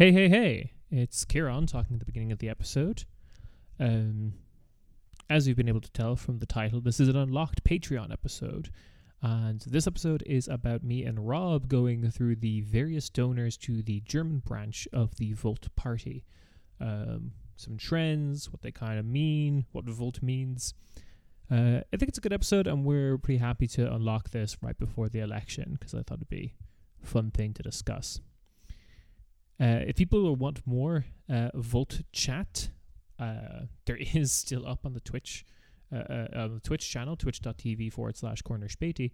Hey, hey, hey! It's Kieran talking at the beginning of the episode. Um, as you've been able to tell from the title, this is an unlocked Patreon episode. And this episode is about me and Rob going through the various donors to the German branch of the Volt Party. Um, some trends, what they kind of mean, what Volt means. Uh, I think it's a good episode, and we're pretty happy to unlock this right before the election because I thought it'd be a fun thing to discuss. Uh, if people want more uh, Volt chat, uh, there is still up on the Twitch uh, uh, on the Twitch channel, twitch.tv forward slash Corner Späti.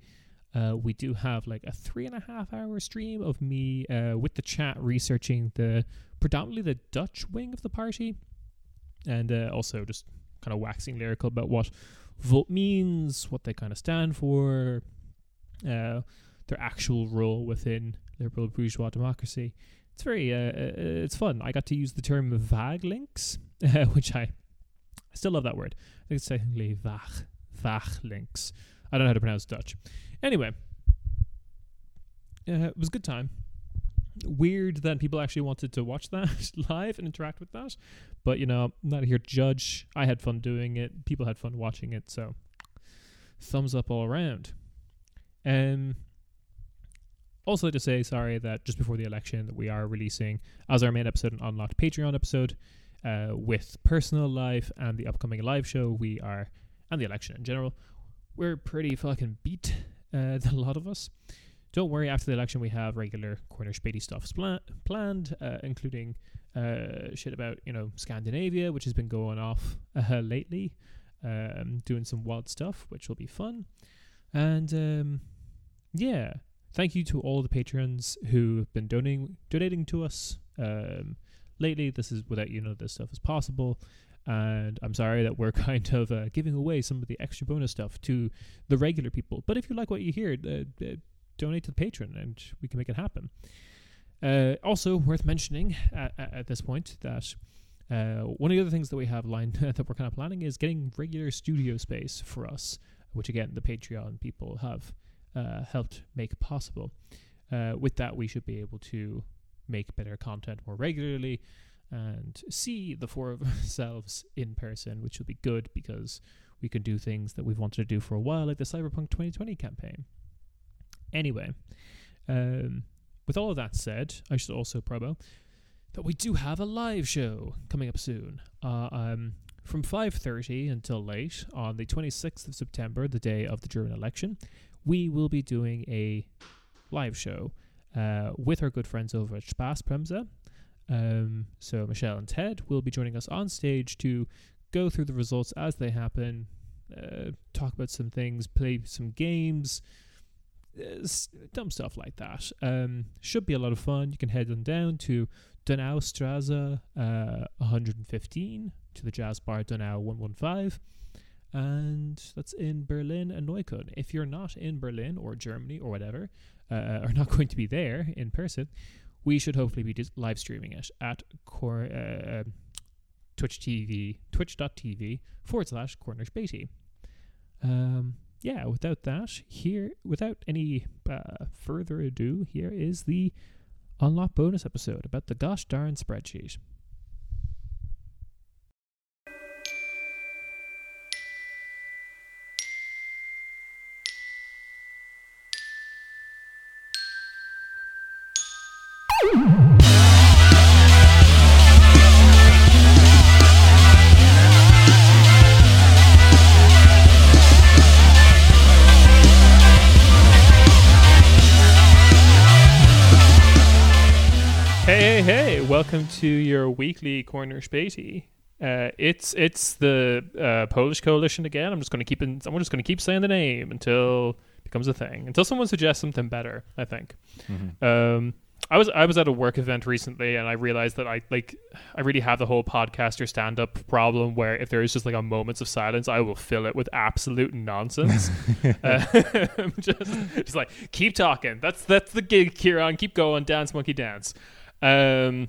We do have like a three and a half hour stream of me with the chat researching the predominantly the Dutch wing of the party, and also just kind of waxing lyrical about what Volt means, what they kind of stand for, their actual role within liberal bourgeois democracy. It's very, uh, uh, it's fun. I got to use the term "vag links," which I, I still love that word. I think it's technically "vach," "vach links." I don't know how to pronounce Dutch. Anyway, uh, it was a good time. Weird that people actually wanted to watch that live and interact with that, but you know, I'm not here to judge. I had fun doing it. People had fun watching it, so thumbs up all around. Um, also to say sorry that just before the election that we are releasing as our main episode an unlocked Patreon episode uh, with personal life and the upcoming live show. We are and the election in general. We're pretty fucking beat. Uh, a lot of us. Don't worry. After the election, we have regular Corner Späti stuff spla- planned, uh, including uh, shit about you know Scandinavia, which has been going off uh, lately. Um, doing some wild stuff, which will be fun. And um, yeah, thank you to all the patrons who have been donating donating to us um, lately. This is without you know this stuff is possible, and I'm sorry that we're kind of uh, giving away some of the extra bonus stuff to the regular people. But if you like what you hear, uh, uh, donate to the patron, and we can make it happen. Uh, also worth mentioning at, at, at this point that. Uh, one of the other things that we have lined that we're kind of planning is getting regular studio space for us, which again the Patreon people have uh, helped make possible. Uh, with that, we should be able to make better content more regularly and see the four of ourselves in person, which will be good because we can do things that we've wanted to do for a while, like the Cyberpunk 2020 campaign. Anyway, um, with all of that said, I should also promo that we do have a live show coming up soon. Uh, um, from 5.30 until late on the 26th of September, the day of the German election, we will be doing a live show uh, with our good friends over at Spaßbremse. Um, so Michelle and Ted will be joining us on stage to go through the results as they happen, uh, talk about some things, play some games, uh, dumb stuff like that. Um, should be a lot of fun. You can head on down to Donau Strasse uh, 115 to the Jazz Bar Donau 115 and that's in Berlin and Neukölln. If you're not in Berlin or Germany or whatever, uh, or not going to be there in person, we should hopefully be dis- live streaming it at cor- uh, um, Twitch TV, twitch.tv forward slash Corner Späti. Um, yeah, without that, here, without any uh, further ado, here is the unlock bonus episode about the gosh darn spreadsheet. To your weekly Corner Späti. Uh, it's it's the uh, Polish coalition again. I'm just going to keep in, I'm just going to keep saying the name until it becomes a thing. Until someone suggests something better. I think. Um, I was I was at a work event recently, and I realized that I like I really have the whole podcaster stand up problem where if there is just like a moments of silence, I will fill it with absolute nonsense. uh, just just like keep talking. That's that's the gig, Kieran. Keep going, dance monkey dance. Um,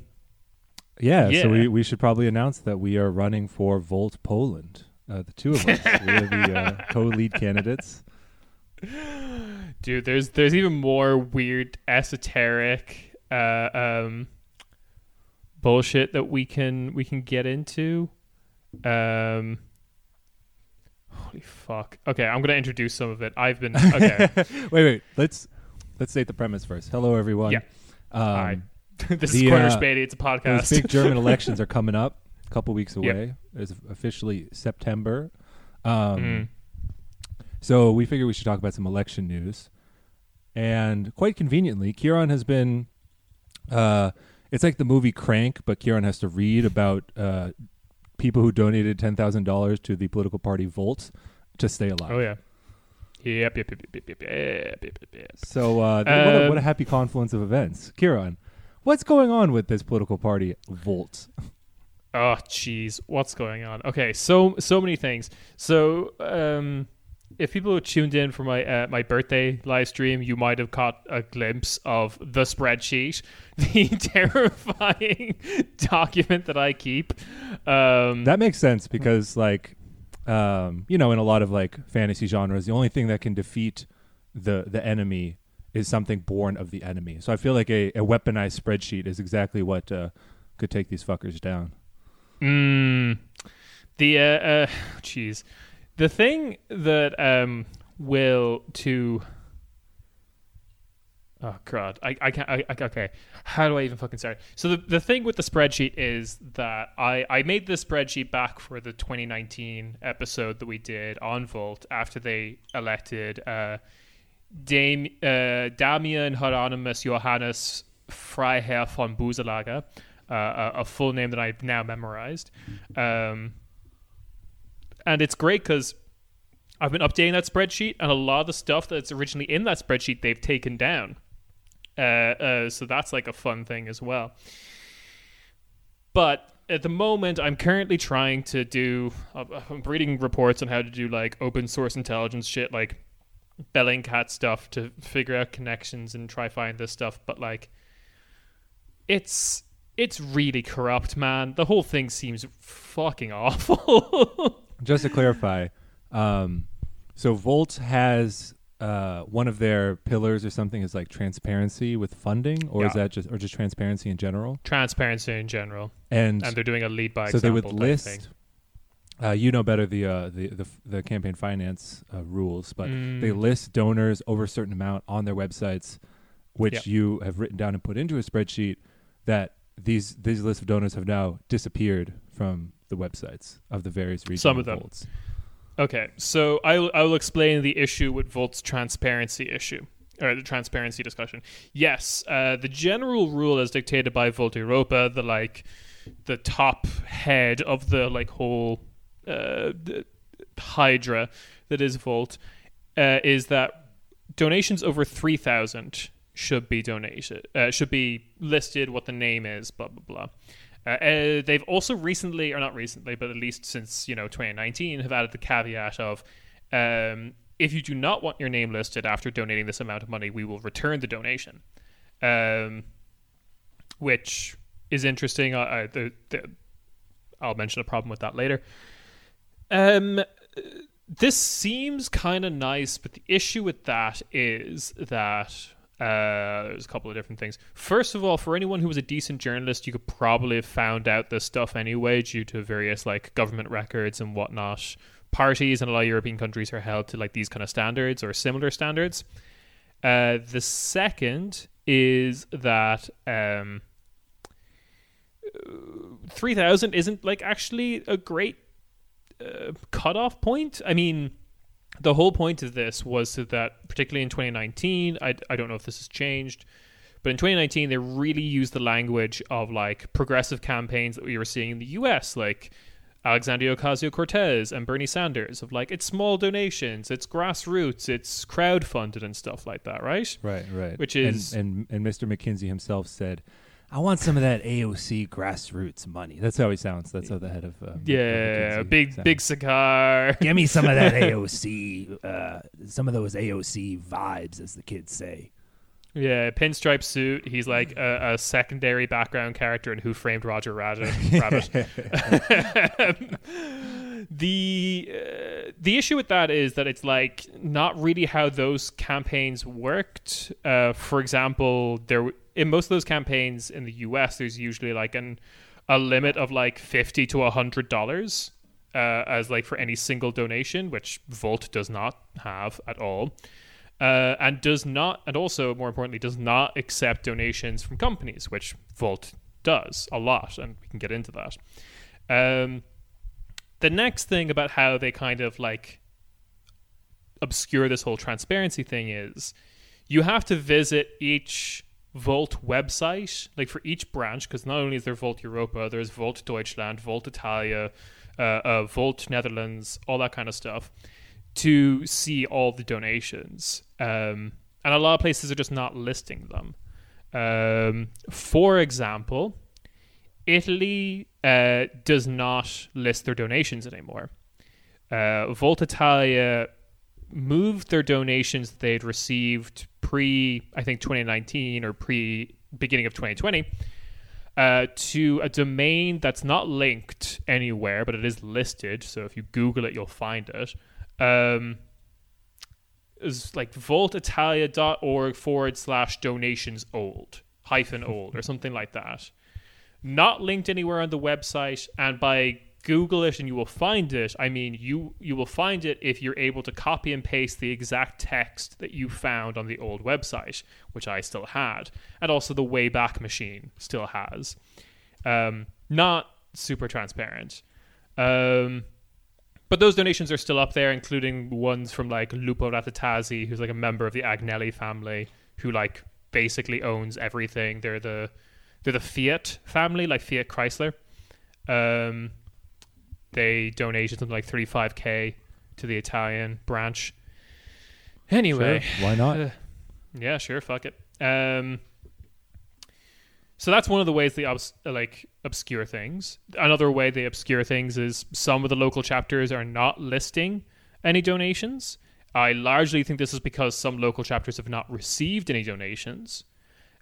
Yeah, Yeah. so we, we should probably announce that we are running for Volt Poland. Uh, the two of us, we are the uh, co-lead candidates. dude, there's there's even more weird esoteric uh, um, bullshit that we can we can get into. Um, holy fuck. Okay, I'm gonna introduce some of it. I've been okay. wait, wait. Let's let's state the premise first. Hello, everyone. Yeah. Um, Hi. this the, is Corner uh, Späti. It's a podcast. big German elections are coming up. A couple weeks Yep. away. It's officially September. Um, Mm. So we figure we should talk about some election news. And quite conveniently, Kieran has been. Uh, it's like the movie Crank, but Kieran has to read about uh, people who donated ten thousand dollars to the political party Volt to stay alive. Oh yeah. Yep, yep, yep, yep, yep, yep, yep, yep, yep. So uh, th- what, a, Um, what a happy confluence of events, Kieran. What's going on with this political party Volt? Oh, jeez, what's going on? Okay, so so many things. So, um, if people who tuned in for my uh, my birthday live stream, you might have caught a glimpse of the spreadsheet, the terrifying document that I keep. Um, That makes sense because, like, um, you know, in a lot of like fantasy genres, the only thing that can defeat the the enemy is something born of the enemy. So I feel like a, a weaponized spreadsheet is exactly what uh, could take these fuckers down. Mm, the uh, uh, jeez, the thing that um will to. Oh god, I I can't. I, I, okay, how do I even fucking start? So the the thing with the spreadsheet is that I I made this spreadsheet back for the 2019 episode that we did on Volt after they elected uh, Dame uh, Damian Hieronymus Johannes Freiherr von Boeselager, uh, a, a full name that I've now memorized. Um, and it's great because I've been updating that spreadsheet, and a lot of the stuff that's originally in that spreadsheet they've taken down. Uh, uh, so that's like a fun thing as well. But at the moment, I'm currently trying to do. Uh, I'm reading reports on how to do like open source intelligence shit, like Bellingcat stuff to figure out connections and try find this stuff. But like, it's it's really corrupt, man. The whole thing seems fucking awful. Just to clarify, um, so Volt has uh, one of their pillars or something is like transparency with funding, or is that just or just transparency in general? Transparency in general, And, and they're doing a lead by so they would example type thing. Uh, you know better the, uh, the the the campaign finance uh, rules, but Mm. they list donors over a certain amount on their websites, which Yep. you have written down and put into a spreadsheet. That these these lists of donors have now disappeared from the websites of the various regional Some of them. Volts. Okay, so I will, I will explain the issue with Volt's transparency issue or the transparency discussion. Yes, uh, the general rule as dictated by Volt Europa, the like the top head of the like whole uh, hydra that is Volt, uh, is that donations over three thousand should be donated, uh, should be listed what the name is, blah blah blah. Uh, uh, they've also recently, or not recently, but at least since you know 2019, have added the caveat of um, if you do not want your name listed after donating this amount of money, we will return the donation, um, which is interesting. I, I, the, the, I'll mention a problem with that later. Um, this seems kind of nice, but the issue with that is that uh, there's a couple of different things. First of all, for anyone who was a decent journalist, you could probably have found out this stuff anyway due to various like government records and whatnot. Parties in a lot of European countries are held to like these kind of standards or similar standards. Uh, the second is that um, three thousand isn't like actually a great uh, cutoff point. I mean, the whole point of this was so that, particularly in 2019, I, I don't know if this has changed, but in 2019, they really used the language of like progressive campaigns that we were seeing in the US, like Alexandria Ocasio Cortez and Bernie Sanders, of like, it's small donations, it's grassroots, it's crowdfunded and stuff like that, right? Right, right. Which And- is- and, and Mr. McKinsey himself said, "I want some of that AOC grassroots money." That's how he sounds. That's how the head of uh, of Yeah, big, sounds. big cigar. Give me some of that AOC, uh, some of those AOC vibes, as the kids say. Yeah, pinstripe suit. He's like a, a secondary background character in Who Framed Roger Rabbit. Rabbit. the uh, the issue with that is that it's like not really how those campaigns worked. Uh, for example, there w- in most of those campaigns in the US, there's usually like an a limit of like fifty to a hundred dollars uh, as like for any single donation, which Volt does not have at all, uh, and does not, and also more importantly, does not accept donations from companies, which Volt does a lot, and we can get into that. Um, the next thing about how they kind of like obscure this whole transparency thing is you have to visit each Volt website, like for each branch, because not only is there Volt Europa, there's Volt Deutschland, Volt Italia, uh, uh, Netherlands, all that kind of stuff, to see all the donations. Um, and a lot of places are just not listing them. Um, for example, Italy uh, does not list their donations anymore. Uh, Italia moved their donations they'd received pre, I think, 2019 or pre beginning of 2020 uh, to a domain that's not linked anywhere, but it is listed. So if you Google it, you'll find it. Um, is like voltitalia.org forward slash donations old hyphen old or something like that. Not linked anywhere on the website, and by Google it and you will find it. I mean, you you will find it if you're able to copy and paste the exact text that you found on the old website, which I still had, and also the Wayback Machine still has. Um, not super transparent. Um, but those donations are still up there, including ones from like Lupo Rattazzi, who's like a member of the Agnelli family, who like basically owns everything. They're the they're the Fiat family, like Fiat Chrysler. Um, they donated something like 35k to the Italian branch. Anyway, Sure, why not? uh, yeah, sure, fuck it. Um, so that's one of the ways they obs- uh, like obscure things. Another way they obscure things is some of the local chapters are not listing any donations. I largely think this is because some local chapters have not received any donations.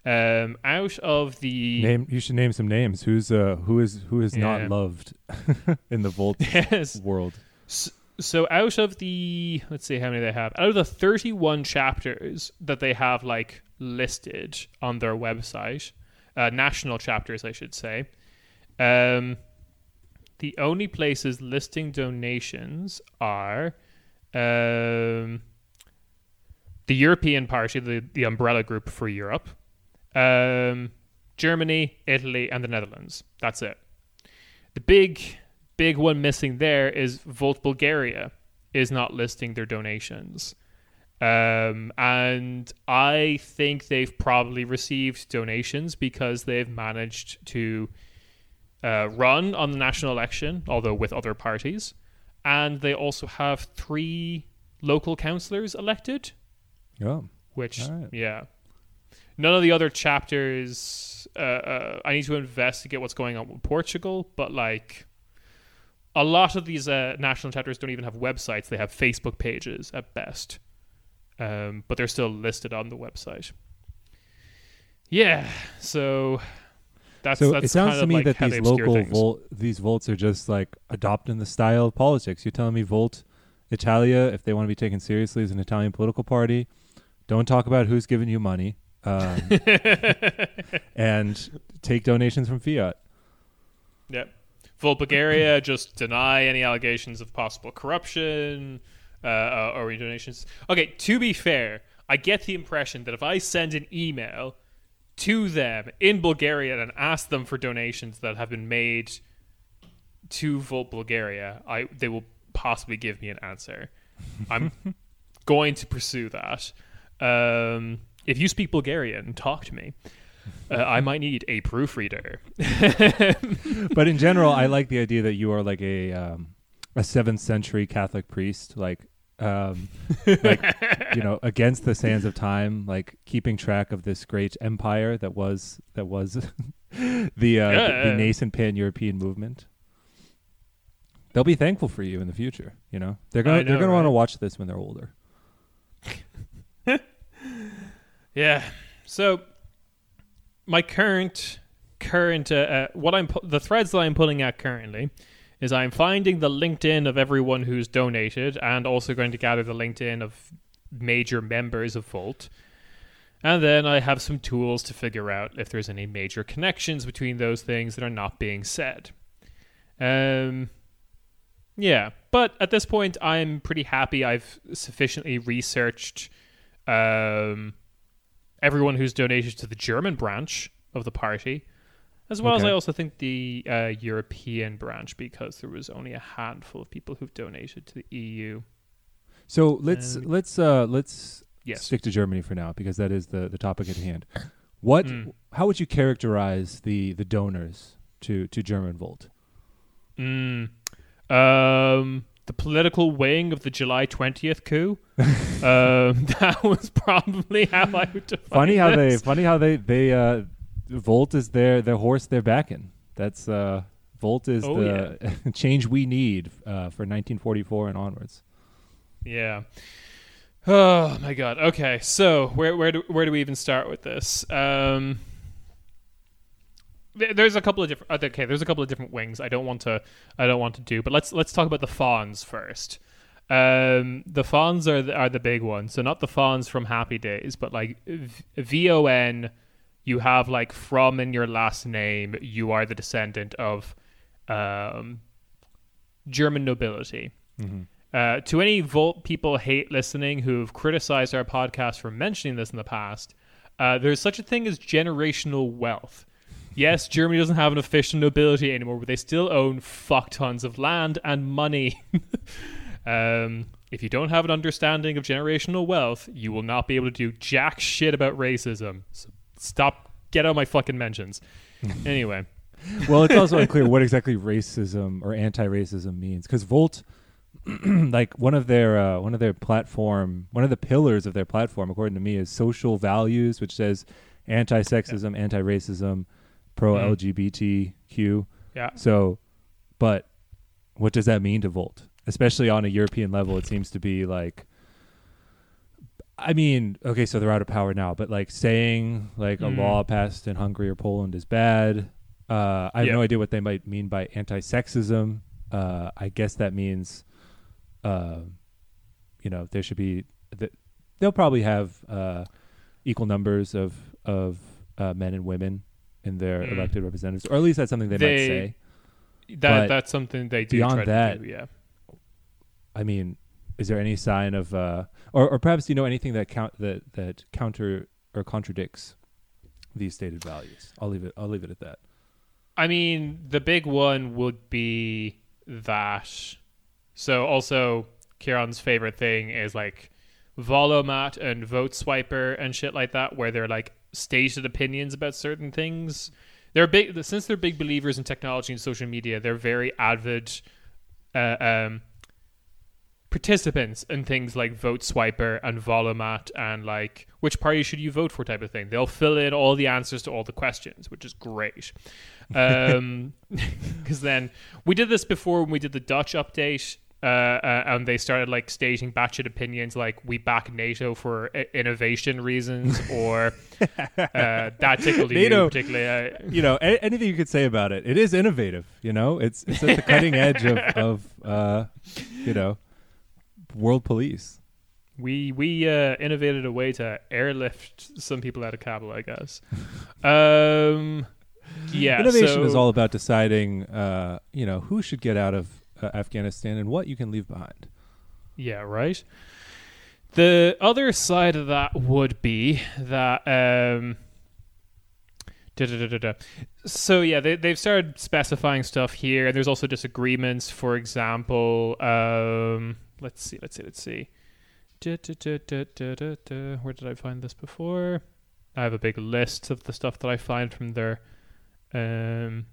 Um, out of the Name. You should name some names. Who's uh who is who is Yeah. not loved in the Volt yes, world? so out of the let's see how many they have out of the 31 chapters that they have like listed on their website uh, national chapters i should say um, the only places listing donations are um, the european party the, the umbrella group for europe um, germany italy and the netherlands that's it the big big one missing there is Volt Bulgaria is not listing their donations. Um, and I think they've probably received donations because they've managed to uh, run on the national election, although with other parties. And they also have three local councillors elected, Oh, which, right. yeah. None of the other chapters, uh, uh, I need to investigate what's going on with Portugal, but like a lot of these uh, national chapters don't even have websites. They have Facebook pages at best, um, but they're still listed on the website. Yeah, so that's so that's it sounds kind to of me like that these local volt these volts are just like adopting the style of politics. You're telling me Volt Italia, if they want to be taken seriously as an Italian political party, don't talk about who's giving you money, um, and take donations from fiat. Yep. Volt Bulgaria just deny any allegations of possible corruption uh, uh, or donations. Okay, to be fair, I get the impression that if I send an email to them in Bulgaria and ask them for donations that have been made to Volt Bulgaria, I they will possibly give me an answer. I'm going to pursue that. Um, if you speak Bulgarian, talk to me. Uh, I might need a proofreader. but in general, I like the idea that you are like a um, a seventh century Catholic priest, like um, like you know, against the sands of time, like keeping track of this great empire that was that was the uh, Yeah. the, the nascent pan European movement. They'll be thankful for you in the future. You know, they're gonna I they're gonna want to watch this when they're older. Yeah. So my current current uh, uh, what I'm pu- the threads that I'm pulling at currently is I'm finding the LinkedIn of everyone who's donated and also going to gather the LinkedIn of major members of Volt. And then I have some tools to figure out if there's any major connections between those things that are not being said. Um, yeah, but at this point, I'm pretty happy. I've sufficiently researched um, everyone who's donated to the German branch of the party, as well as I also think the uh, European branch because there was only a handful of people who've donated to the EU. So let's Um, let's uh, let's Yes. stick to Germany for now because that is the, the topic at hand. What? Mm. How would you characterize the the donors to to German Volt? Mm. Um, the political wing of the July 20th coup. um, that was probably how I would define Funny how they funny how they they uh, Volt is their their horse they're backing. That's uh, Volt is Oh, the change we need uh, for 1944 and onwards. Yeah. Oh my god. Okay, so where where do where do we even start with this? Um, there's a couple of different. Okay, there's a couple of different wings. I don't want to. I don't want to do. But let's let's talk about the fawns first. Um, the fawns are the, are the big ones. So not the fawns from Happy Days, but like v o n You have like from in your last name. You are the descendant of um, German nobility. Uh, to any Volt people hate listening who've criticized our podcast for mentioning this in the past, uh, there's such a thing as generational wealth. Yes, Germany doesn't have an official nobility anymore, but they still own fuck tons of land and money. um, if you don't have an understanding of generational wealth, you will not be able to do jack shit about racism. So stop, get out of my fucking mentions. anyway, well, it's also unclear what exactly racism or anti-racism means because Volt, like one of their uh, one of their platform, one of the pillars of their platform, according to me, is social values, which says anti-sexism, anti-racism, pro-LGBTQ. yeah. So, but what does that mean to Volt? Especially on a European level, it seems to be like. I mean, okay, so they're out of power now, but like saying like a Mm. law passed in Hungary or Poland is bad. Uh, I have Yeah. no idea what they might mean by anti-sexism. Uh, I guess that means, uh, you know, there should be. Th- they'll probably have uh, equal numbers of of uh, men and women in their Mm. elected representatives, or at least that's something they, might say. That But that's something they do beyond try that- to do. Yeah. I mean, is there any sign of, uh, or, or perhaps do you know anything that count that that counter or contradicts these stated values? I'll leave it. I'll leave it at that. I mean, the big one would be that. So also, Kieran's favorite thing is like Wahl-O-Mat and Vote Swiper and shit like that, where they're like stated opinions about certain things. They're big since they're big believers in technology and social media. They're very avid uh, um, participants in things like Vote Swiper and Wahl-O-Mat and like which party should you vote for type of thing. They'll fill in all the answers to all the questions, which is great. Um, because then we did this before when we did the Dutch update. Uh, uh, and they started like stating batshit opinions like we back NATO for I- innovation reasons or uh, that tickled you NATO- particularly. Uh, You know, a- anything you could say about it. It is innovative. You know, it's it's at the cutting edge of of uh, you know, world police. We we uh, innovated a way to airlift some people out of Kabul, I guess. Um, yeah, Innovation so, is all about deciding, uh, you know, who should get out of uh, Afghanistan and what you can leave behind. Yeah, right. The other side of that would be that. Um, da-da-da-da-da. So yeah, they they've started specifying stuff here, and there's also disagreements. For example, um, let's see, let's see, let's see. Where did I find this before? I have a big list of the stuff that I find from their um,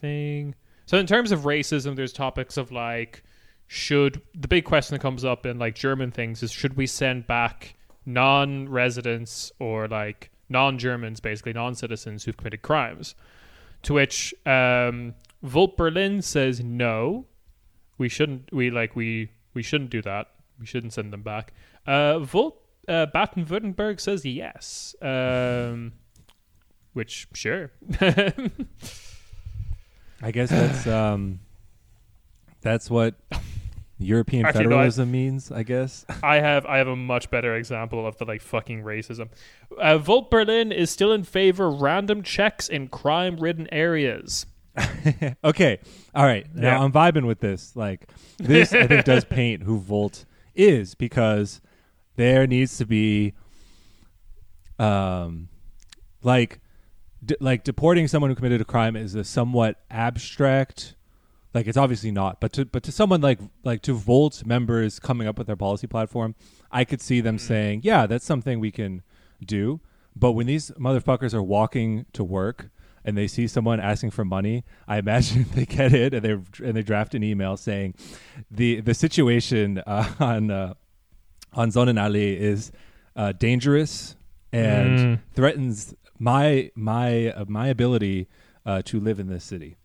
thing. So in terms of racism, there's topics of like should the big question that comes up in like German things is should we send back non-residents or like non-Germans, basically non-citizens who've committed crimes? To which um, Volt Berlin says no, we shouldn't. We like we we shouldn't do that. We shouldn't send them back. Uh, Volt uh, Baden-Württemberg says yes. Um, which sure. I guess that's um, that's what European Actually, no, I- federalism means, I guess. I have I have a much better example of the like fucking racism. Uh, Volt Berlin is still in favor of random checks in crime-ridden areas. okay, all right. Now Yeah. I'm vibing with this. Like this, I think does paint who Volt is because there needs to be, um, like, like deporting someone who committed a crime is a somewhat abstract. Like it's obviously not, but to but to someone like like to Volt members coming up with their policy platform, I could see them saying, "Yeah, that's something we can do." But when these motherfuckers are walking to work and they see someone asking for money, I imagine they get it and they and they draft an email saying, "the the situation uh, on uh, on Sonnenallee is uh, dangerous and Mm. threatens my my uh, my ability uh, to live in this city."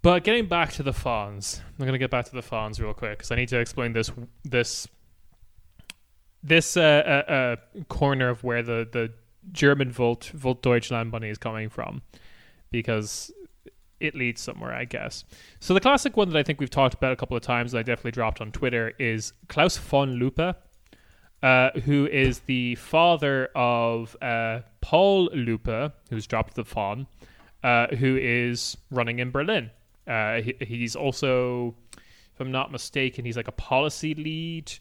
But getting back to the fawns, I'm going to get back to the fawns real quick because I need to explain this this this uh, uh, uh, corner of where the the German Volt Volt Deutschland money is coming from, because it leads somewhere, I guess. So the classic one that I think we've talked about a couple of times, that I definitely dropped on Twitter, is Klaus von Lupe, uh, who is the father of uh, Paul Lupe, who's dropped the von, uh, who is running in Berlin. Uh, he, he's also, if I'm not mistaken, he's like a policy lead.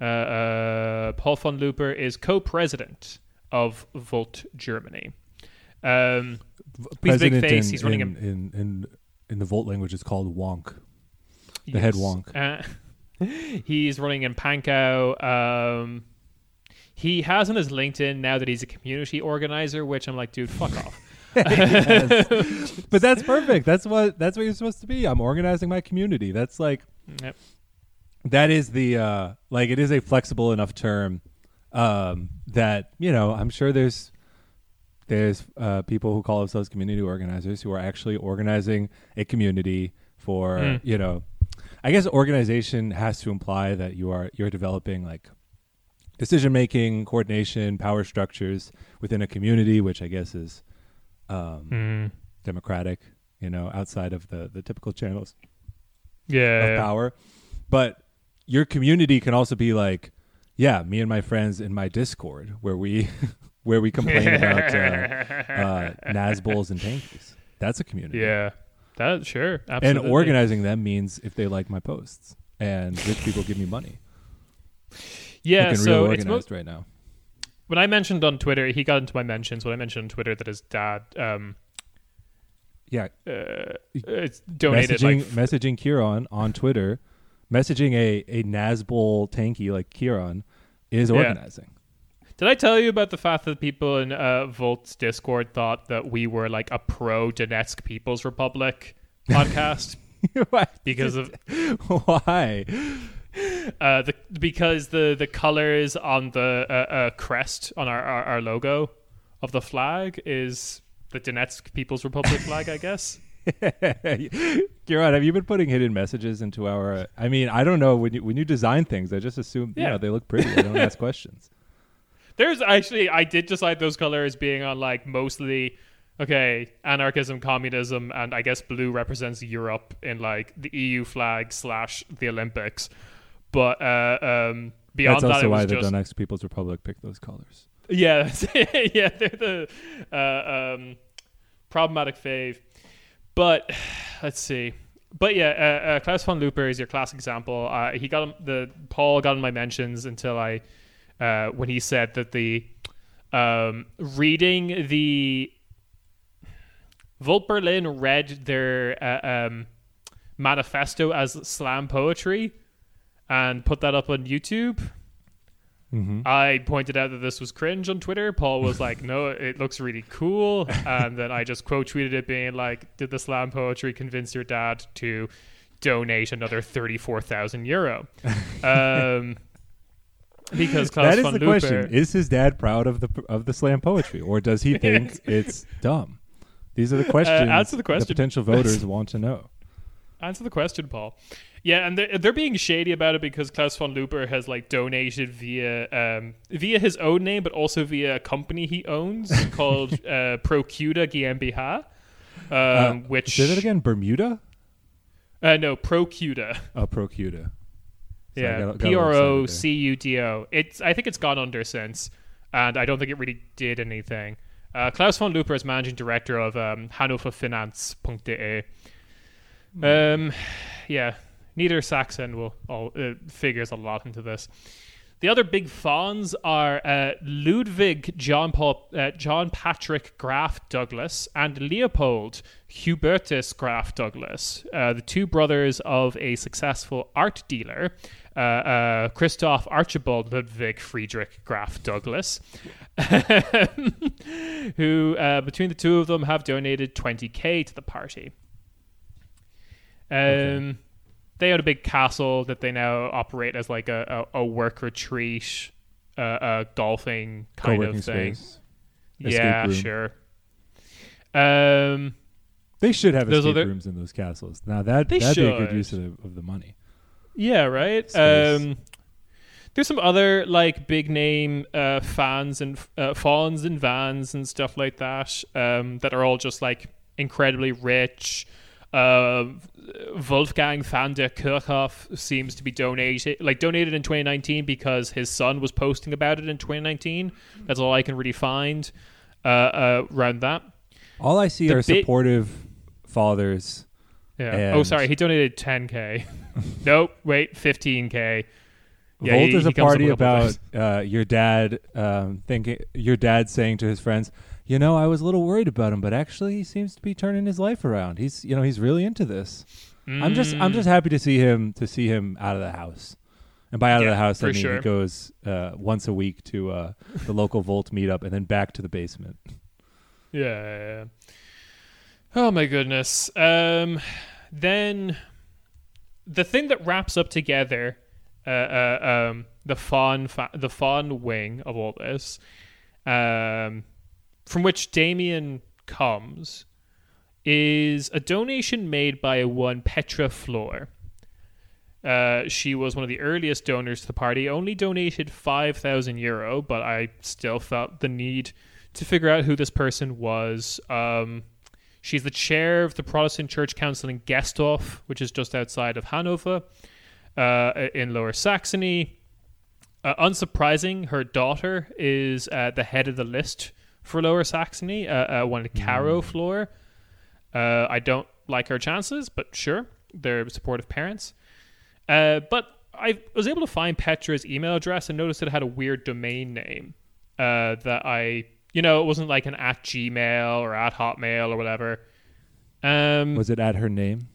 Uh, uh, Paul von Luper is co-president of Volt Germany. Um, he's a big face. In, he's running in, in, in in the Volt language. It's called wonk. The head Yes. wonk. He's running in Pankow. Um, he has on his LinkedIn now that he's a community organizer, which I'm like, dude, fuck off. But that's perfect. That's what that's what you're supposed to be. I'm organizing my community. That's like Yep. that is the uh like it is a flexible enough term um that you know i'm sure there's there's uh people who call themselves community organizers who are actually organizing a community for Mm. you know i guess organization has to imply that you are you're developing like decision making coordination power structures within a community which i guess is um Mm. democratic you know outside of the the typical channels Yeah. of power. But your community can also be like, yeah, me and my friends in my Discord where we where we complain about uh, uh, Nazbols and tankies. That's a community. yeah. That sure. Absolutely. And organizing them means if they like my posts and rich people give me money. Yeah. Looking So it's mo- organized right now. when I mentioned on Twitter, he got into my mentions when I mentioned on Twitter that his dad um Yeah, uh, it's donated messaging like messaging Kieran on Twitter, messaging a a Nazbol tanky like Kieran is Yeah. Did I tell you about the fact that people in uh, Volt's Discord thought that we were like a pro Donetsk People's Republic podcast because of why? uh, the because the the colors on the uh, uh, crest on our, our our logo of the flag is the Donetsk People's Republic flag, I guess. Kieran, have you been putting hidden messages into our? I mean, I don't know when you when you design things, I just assume you Yeah. know they look pretty. I don't ask questions. There's actually I did decide those colors being on like mostly okay anarchism, communism, and I guess blue represents Europe in like the EU flag slash the Olympics. But uh, um, beyond That's that, also why the just Donetsk People's Republic picked those colors. yeah, yeah, they're the uh, um, problematic fave. But let's see. But yeah, uh, uh, Klaus von Luper is your classic example. Uh, he got the Paul got in my mentions until I uh, when he said that the um, reading the Volt Berlin read their uh, um, manifesto as slam poetry and put that up on YouTube. Mm-hmm. I pointed out that this was cringe on Twitter. Paul was like, "No, it looks really cool," and then I just quote tweeted it, being like, "Did the slam poetry convince your dad to donate another thirty-four thousand euro?" Um, because Klaus That is von the Luper, question: Is his dad proud of the of the slam poetry, or does he think it's dumb? These are the questions. Uh, answer the question. The potential voters want to know. Answer the question, Paul. Yeah, and they're, they're being shady about it because Klaus von Luper has like donated via um, via his own name, but also via a company he owns called uh, Procuda GmbH, um, Uh, which Say that again. Bermuda. Uh, no, Procuda. Oh, Procuda. So yeah, got- got a little P R O C U D O. It's. I think it's gone under since, and I don't think it really did anything. Uh, Klaus von Luper is managing director of um, HannoverFinanz.de. Um, yeah, neither Saxon will all uh, figures a lot into this. The other big fawns are uh, Ludwig John Paul uh, John Patrick Graf Douglas and Leopold Hubertus Graf Douglas, uh, the two brothers of a successful art dealer, uh, uh, Christoph Archibald Ludwig Friedrich Graf Douglas, who uh, between the two of them have donated 20k to the party. Um, Okay. They own a big castle that they now operate as like a, a, a work retreat, uh, a golfing kind Co-working of thing. space. Yeah, room. sure. Um, They should have escape other- rooms in those castles. Now that They that'd be a good use of the, of the money. yeah, right. Um, there's some other like big name uh, fans and uh, fawns and vans and stuff like that um, that are all just like incredibly rich. Uh, Wolfgang van der Kirchhoff seems to be donated, like donated in 2019 because his son was posting about it in 2019. That's all I can really find uh, uh, around that. All I see The are bit- supportive fathers. Yeah. oh, sorry, he donated 10k. nope, wait, 15k. Yeah, Volt he- is a party about uh, your dad um, thinking your dad saying to his friends, "You know, I was a little worried about him, but actually, he seems to be turning his life around. He's, you know, he's really into this. I'm just, I'm Mm. just happy to see him to see him out of the house. And by out Yeah, of the house, I mean sure. he goes uh, once a week to uh, the local Volt meetup and then back to the basement. Yeah, yeah, yeah. Oh my goodness. Um, then the thing that wraps up together uh, uh, um, the fawn fa- the fawn wing of all this, um, from which Damian comes, is a donation made by one Petra Floor. Uh, she was one of the earliest donors to the party. Only donated five thousand euro, but I still felt the need to figure out who this person was. Um, she's the chair of the Protestant Church Council in Gestorf, which is just outside of Hanover, uh, in Lower Saxony. Uh, unsurprising, her daughter is uh, the head of the list for Lower Saxony, uh, uh, one Caro Floor. Uh, I don't like her chances, but sure, they're supportive parents. Uh, but I was able to find Petra's email address and noticed it had a weird domain name uh, that I, you know, it wasn't like an at Gmail or at Hotmail or whatever. Um, Was it at her name?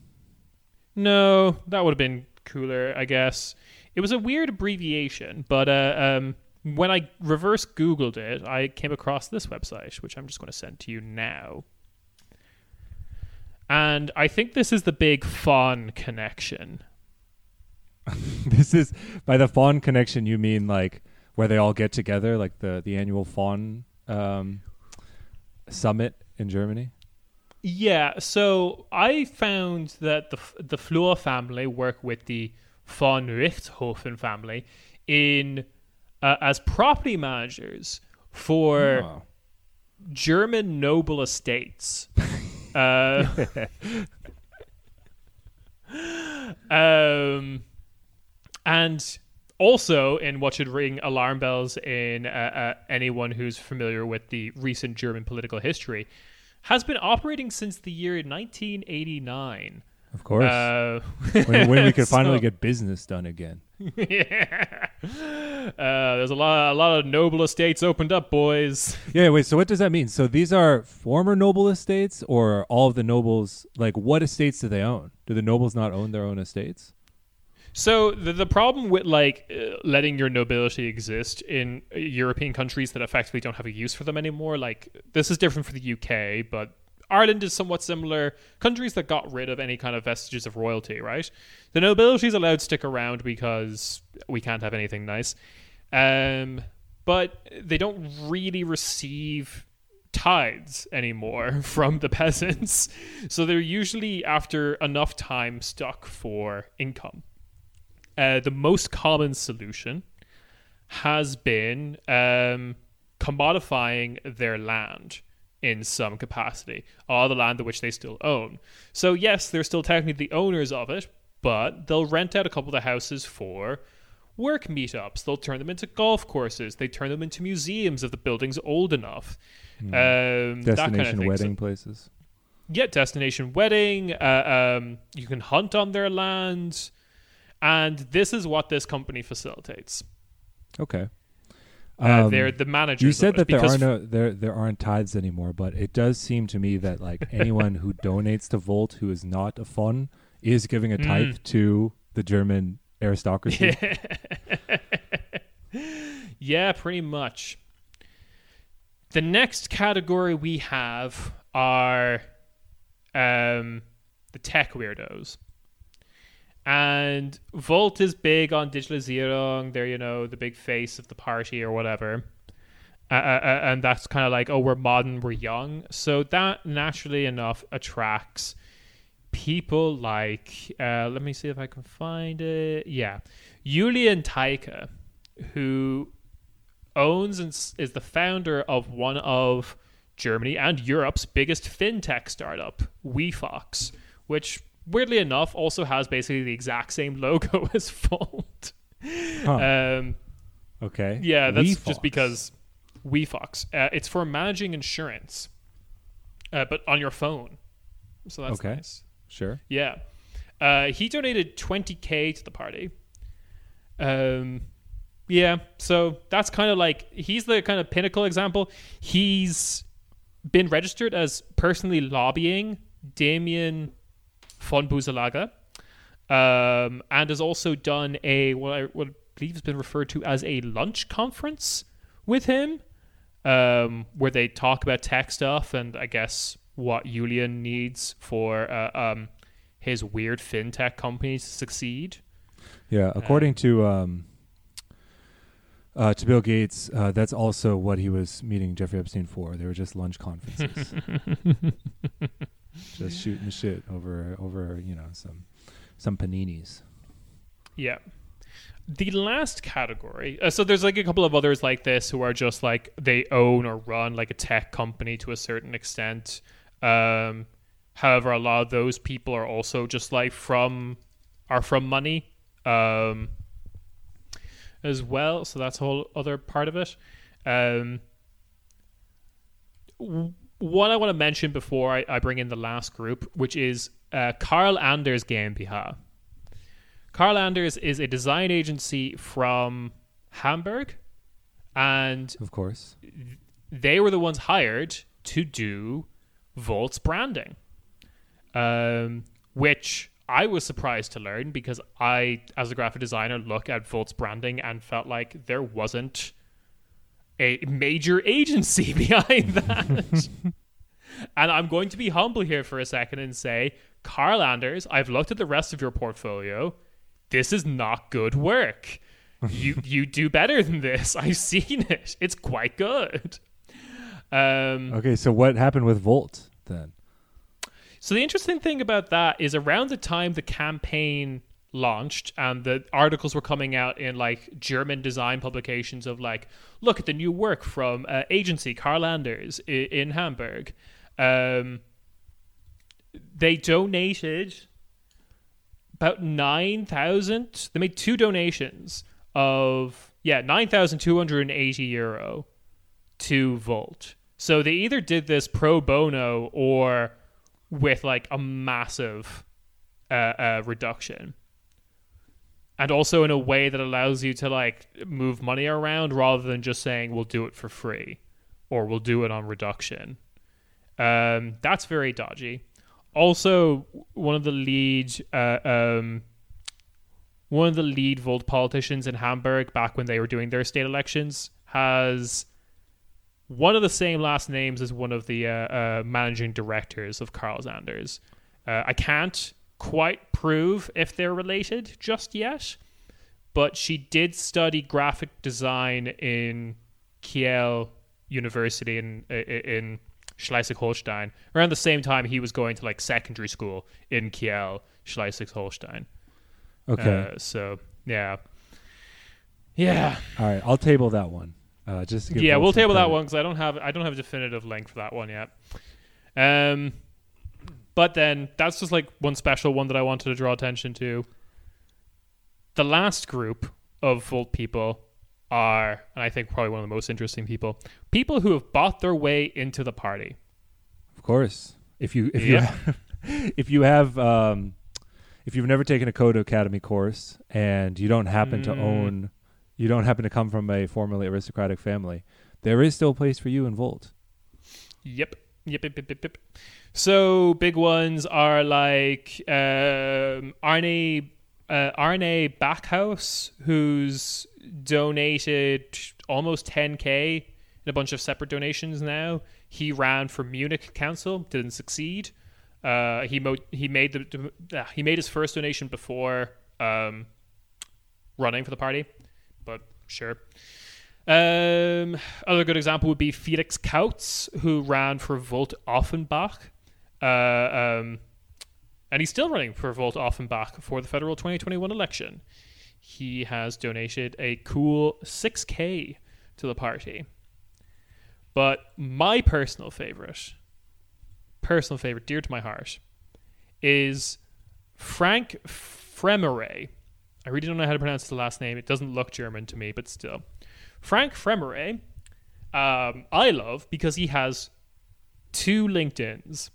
no, that would have been cooler, I guess. It was a weird abbreviation, but uh, um, when I reverse Googled it, I came across this website, which I'm just going to send to you now. And I think this is the big fawn connection. this is by the fawn connection. You mean like where they all get together, like the the annual fawn um, summit in Germany? Yeah, so I found that the the Fleur family work with the von Richthofen family in uh, as property managers for Oh. German noble estates. uh, um, and also in what should ring alarm bells in uh, uh, anyone who's familiar with the recent German political history, has been operating since the year 1989. Of course. Uh, when, when we could finally so- get business done again. yeah. Uh, there's a lot, a lot of noble estates opened up, boys. Yeah, wait. So what does that mean? So these are former noble estates, or all of the nobles? Like, what estates do they own? Do the nobles not own their own estates? So the the problem with like uh, letting your nobility exist in uh, European countries that effectively don't have a use for them anymore, like this is different for the UK, but Ireland is somewhat similar. Countries that got rid of any kind of vestiges of royalty, right? The nobility is allowed to stick around because we can't have anything nice, um, but they don't really receive tithes anymore from the peasants. So they're usually after enough time stuck for income. Uh, the most common solution has been um, commodifying their land in some capacity, all the land which they still own. So yes, they're still technically the owners of it, but they'll rent out a couple of the houses for work meetups. They'll turn them into golf courses. They turn them into museums if the building's old enough. Um, that kind of Destination. So- wedding places. yeah, destination wedding. Uh, um, you can hunt on their land, and this is what this company facilitates. Okay. Uh, Um, they're the managers. You said that there are no there there aren't tithes anymore, but it does seem to me that like anyone who donates to Volt who is not a fun is giving a tithe Mm. to the German aristocracy. yeah, pretty much. The next category we have are um, the tech weirdos. And Volt is big on Digitalisierung. They're, you know, the big face of the party or whatever. Uh, uh, uh, and that's kind of like, oh, we're modern, we're young. So that naturally enough attracts people like, uh, let me see if I can find it. Yeah. Julian Teicke, who owns and is the founder of one of Germany and Europe's biggest fintech startup, WeFox, which weirdly enough also has basically the exact same logo as Volt. Huh. Um, okay. yeah, that's WeFox. just because WeFox. Uh, it's for managing insurance, uh, but on your phone. So that's Okay. nice. Sure. Yeah. Uh, he donated 20k to the party. Um, yeah, so that's kind of like he's the kind of pinnacle example. He's been registered as personally lobbying Damian von Boeselager, um, and has also done a what I what I believe has been referred to as a lunch conference with him, um, where they talk about tech stuff and I guess what Julian needs for uh, um, his weird fintech company to succeed. Yeah. According to um uh, to Bill Gates, uh, that's also what he was meeting Jeffrey Epstein for. They were just lunch conferences, just shooting the shit over over you know some some paninis. Yeah. The last category, uh, so there's like a couple of others like this who are just like they own or run like a tech company to a certain extent. Um, however, a lot of those people are also just like from are from money um, as well. So that's a whole other part of it. Um, what I want to mention before I, I bring in the last group, which is uh, Karl Anders GmbH. Karl Anders is a design agency from Hamburg, and Of course. they were the ones hired to do Volt's branding, um, which I was surprised to learn because I, as a graphic designer, look at Volt's branding and felt like there wasn't a major agency behind that. and I'm going to be humble here for a second and say, Karl Anders, I've looked at the rest of your portfolio. This is not good work. you you do better than this. I've seen it. It's quite good. Um, Okay, so what happened with Volt then? so the interesting thing about that is around the time the campaign launched and the articles were coming out in like German design publications of like, look at the new work from uh, agency Karl Anders i- in Hamburg. Um, they donated about 9,000. They made two donations of, yeah, 9,280 euro to Volt. So they either did this pro bono or with like a massive uh, uh, reduction. And also in a way that allows you to like move money around rather than just saying we'll do it for free or we'll do it on reduction. Um, that's very dodgy. Also, one of the lead uh, um, one of the lead Volt politicians in Hamburg back when they were doing their state elections has one of the same last names as one of the uh, uh, managing directors of Karl Anders. Uh, I can't quite prove if they're related just yet, but she did study graphic design in Kiel University in in Schleswig-Holstein around the same time he was going to like secondary school in Kiel, Schleswig-Holstein. Okay. Uh, so yeah, yeah. All right, I'll table that one. Uh, just yeah, we'll table that one because I don't have I don't have a definitive link for that one yet. Um, but then that's just like one special one that I wanted to draw attention to. The last group of Volt people are, and I think probably one of the most interesting people, people who have bought their way into the party. Of course. If you if Yeah. you if you have um, if you've never taken a Code Academy course and you don't happen to Mm. own you don't happen to come from a formerly aristocratic family, there is still a place for you in Volt. Yep. Yep, yep, yep, yep, yep. So big ones are like um, Arne uh, Arne Backhouse, who's donated almost 10k in a bunch of separate donations now. He ran for Munich Council, didn't succeed. Uh, he mo- he made the uh, he made his first donation before um, running for the party, but sure. Um, other good example would be Felix Kautz, who ran for Volt Offenbach. Uh, um, and he's still running for Volt Offenbach for the federal 2021 election. He has donated a cool 6K to the party. But my personal favorite, personal favorite, dear to my heart, is Frank Fremere. I really don't know how to pronounce the last name. It doesn't look German to me, but still. Frank Fremere, um, I love because he has two LinkedIn's.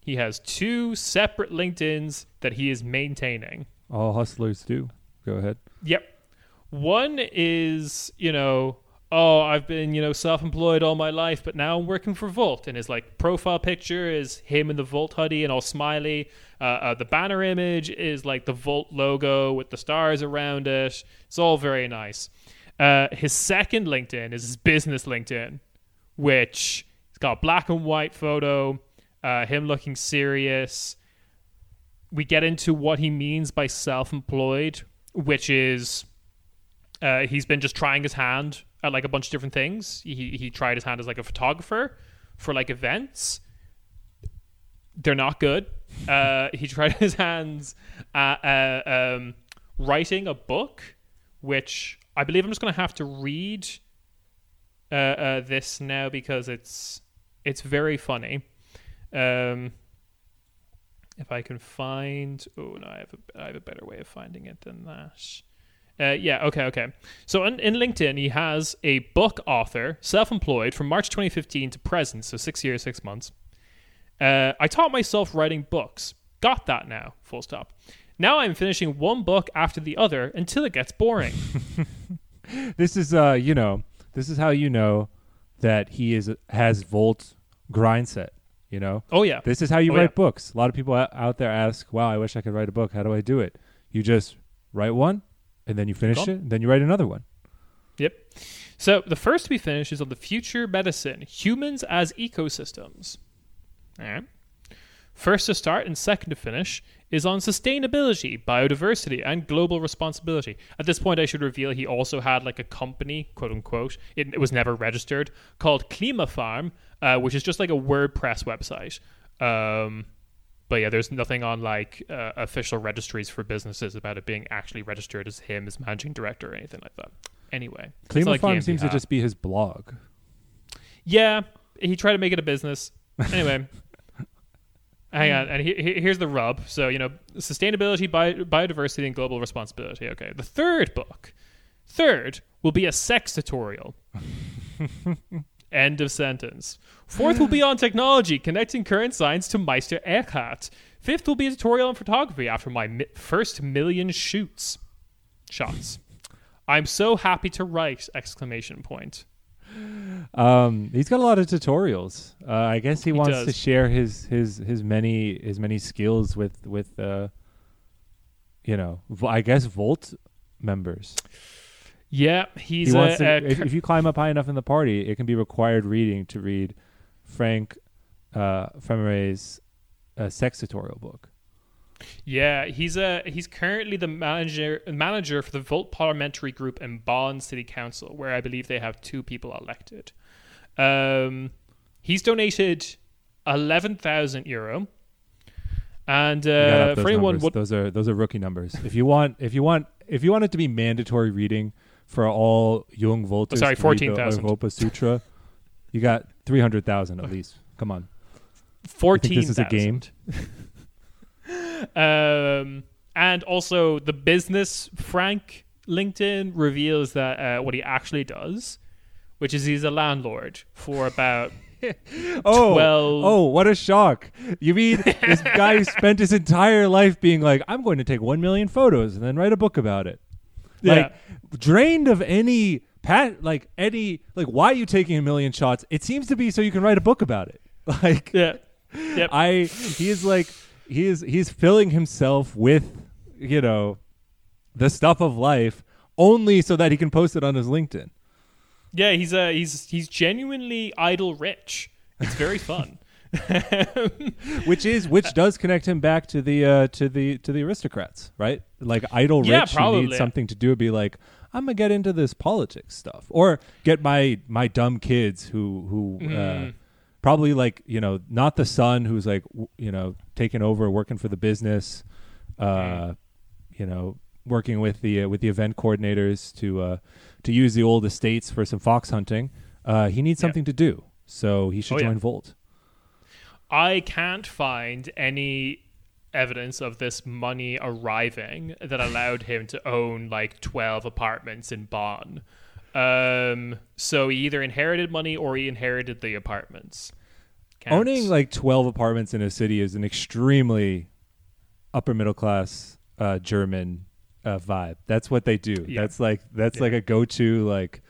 He has two separate LinkedIn's that he is maintaining. All hustlers do. Go ahead. Yep. One is, you know, oh, I've been, you know, self-employed all my life, but now I'm working for Volt, and his like profile picture is him in the Volt hoodie and all smiley. Uh, uh, the banner image is like the Volt logo with the stars around it. It's all very nice. Uh, his second LinkedIn is his business LinkedIn, which it's got a black and white photo, uh, him looking serious. We get into what he means by self-employed, which is uh, he's been just trying his hand at like a bunch of different things. He he tried his hand as like a photographer for like events. They're not good. Uh, he tried his hands at uh, um, writing a book, which I believe I'm just going to have to read uh, uh, this now because it's it's very funny. Um, if I can find, oh no, I have a I have a better way of finding it than that. Uh, yeah, okay, okay. So in, in LinkedIn, he has a book author, self-employed, from March 2015 to present, so six years, six months. Uh, I taught myself writing books. Got that now. Full stop. Now I'm finishing one book after the other until it gets boring. This is uh, you know, this is how you know that he is has Volt grind set. You know, oh yeah, this is how you Oh, write yeah. books. A lot of people out there ask, "Wow, I wish I could write a book. How do I do it?" You just write one, and then you finish it, and then you write another one. Yep. So the first to be finished is on the future medicine, humans as ecosystems. All right. First to start and second to finish is on sustainability, biodiversity, and global responsibility. At this point, I should reveal he also had like a company, quote unquote. It, it was never registered, called Klimafarm, uh, which is just like a WordPress website. Um, but yeah, there's nothing on like uh, official registries for businesses about it being actually registered as him as managing director or anything like that. Anyway, it's Klima like Farm seems to just be his blog. yeah. He tried to make it a business. Anyway, hang on, and he, he- here's the rub. So you know, sustainability, bi- biodiversity, and global responsibility. Okay, the third book, third will be a sex tutorial. End of sentence. Fourth will be on technology, connecting current science to Meister Eckhart. Fifth will be a tutorial on photography after my mi- first million shoots. Shots. I'm so happy to write! Exclamation point. Um, he's got a lot of tutorials. Uh, I guess he, He wants does. to share his his his many his many skills with with uh, you know, I guess Volt members. Yeah, he's he a, to, a if, if you climb up high enough in the party, it can be required reading to read Frank uh, Femere's uh, sex tutorial book. Yeah, he's a he's currently the manager manager for the Volt Parliamentary Group in Bonn City Council, where I believe they have two people elected. Um, he's donated eleven thousand euro, and uh, for anyone, what those are those are rookie numbers. if you want if you want if you want it to be mandatory reading for all young sorry, to read the 14,000. Europa Sutra. You got three hundred thousand at least. Come on. Fourteen. think this is a game? Um, and also the business Frank LinkedIn reveals that uh, what he actually does, which is he's a landlord for about Oh, 12 oh, what a shock! You mean this guy spent his entire life being like, "I'm going to take one million photos and then write a book about it." Like, drained of any pat, like any, like, why are you taking a million shots? It seems to be so you can write a book about it. Like, yeah, yep. I, he is like, he is, he's filling himself with, you know, the stuff of life only so that he can post it on his LinkedIn. yeah. He's uh, he's he's genuinely idle rich. It's very fun. which is which does connect him back to the uh to the to the aristocrats right like idle Yeah, rich who probably. need something to do be like i'm gonna get into this politics stuff or get my my dumb kids who who uh Mm. Probably like you know not the son who's like w- you know taking over working for the business uh you know working with the uh, with the event coordinators to uh to use the old estates for some fox hunting uh he needs Yeah. something to do so he should Oh, yeah. join volt I can't find any evidence of this money arriving that allowed him to own like 12 apartments in Bonn. Um, so he either inherited money or he inherited the apartments. Can't- Owning like 12 apartments in a city is an extremely upper middle class uh, German uh, vibe. That's what they do. Yeah. That's like that's Yeah. like a go-to like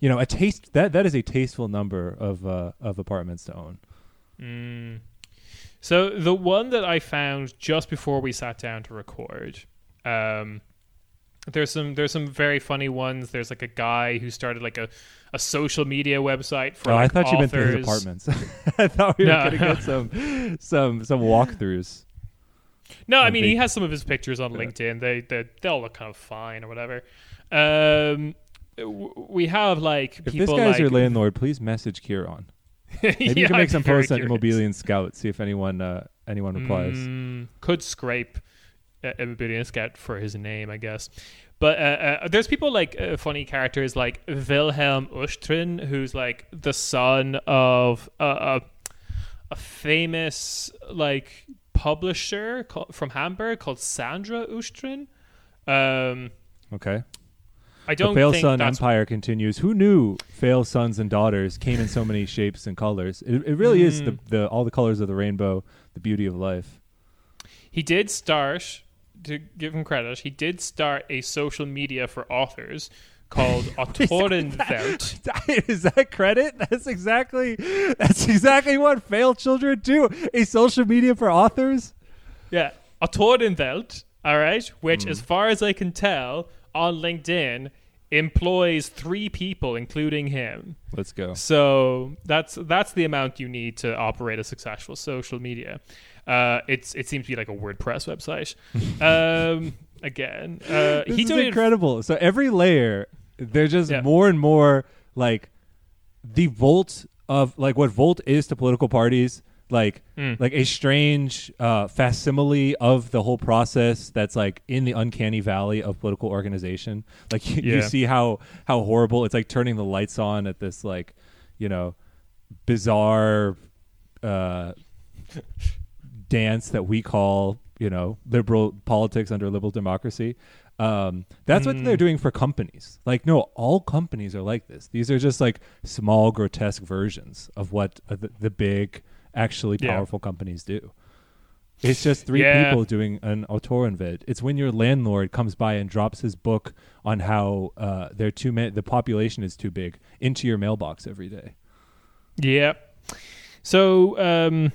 you know, a taste that that is a tasteful number of uh, of apartments to own. Mm. So the one that I found just before we sat down to record, um, there's some there's some very funny ones. There's like a guy who started like a, a social media website for. oh, like, I thought you meant his authors. apartments. I thought we were No. to get some some some walkthroughs. No, I I mean he has some of his pictures on Yeah. LinkedIn. They they they all look kind of fine or whatever. Um, we have like If this guy's like your landlord, please message Kieran. Maybe Yeah, you can make some posts on curious. Immobilien Scout. See if anyone uh, anyone replies. Mm, could scrape uh, Immobilien Scout for his name, I guess. But uh, uh, there's people like uh, funny characters like Wilhelm Uschtrin, who's like the son of a, a famous like publisher from Hamburg called Sandra Uschtrin. Um, Okay. I The don't Fail think Son Empire continues. Who knew Fail Sons and Daughters came in so many shapes and colors? It, it really is the, Mm. the all the colors of the rainbow, the beauty of life. He did start, to give him credit, he did start a social media for authors called Autorenwelt. is that credit? That's exactly that's exactly what failed children do. A social media for authors. yeah, Autorenwelt, all right, which, Hmm. as far as I can tell, on LinkedIn employs three people, including him. Let's go. So that's that's the amount you need to operate a successful social media. Uh, it's it seems to be like a WordPress website. um, again, uh, This he is incredible. So every layer, they're just Yeah. more and more like the Volt of like what Volt is to political parties. Like Mm. like a strange uh, facsimile of the whole process that's like in the uncanny valley of political organization. Like you, you see how how horrible it's like turning the lights on at this like you know bizarre uh, dance that we call you know liberal politics under liberal democracy. Um, that's what Mm. they're doing for companies. Like, no, all companies are like this. These are just like small, grotesque versions of what uh, the, the big, actually Yeah. powerful companies do. It's just three Yeah. people doing an Autorenwelt. It's when your landlord comes by and drops his book on how uh, they're too many, the population is too big into your mailbox every day. Yeah. So, um,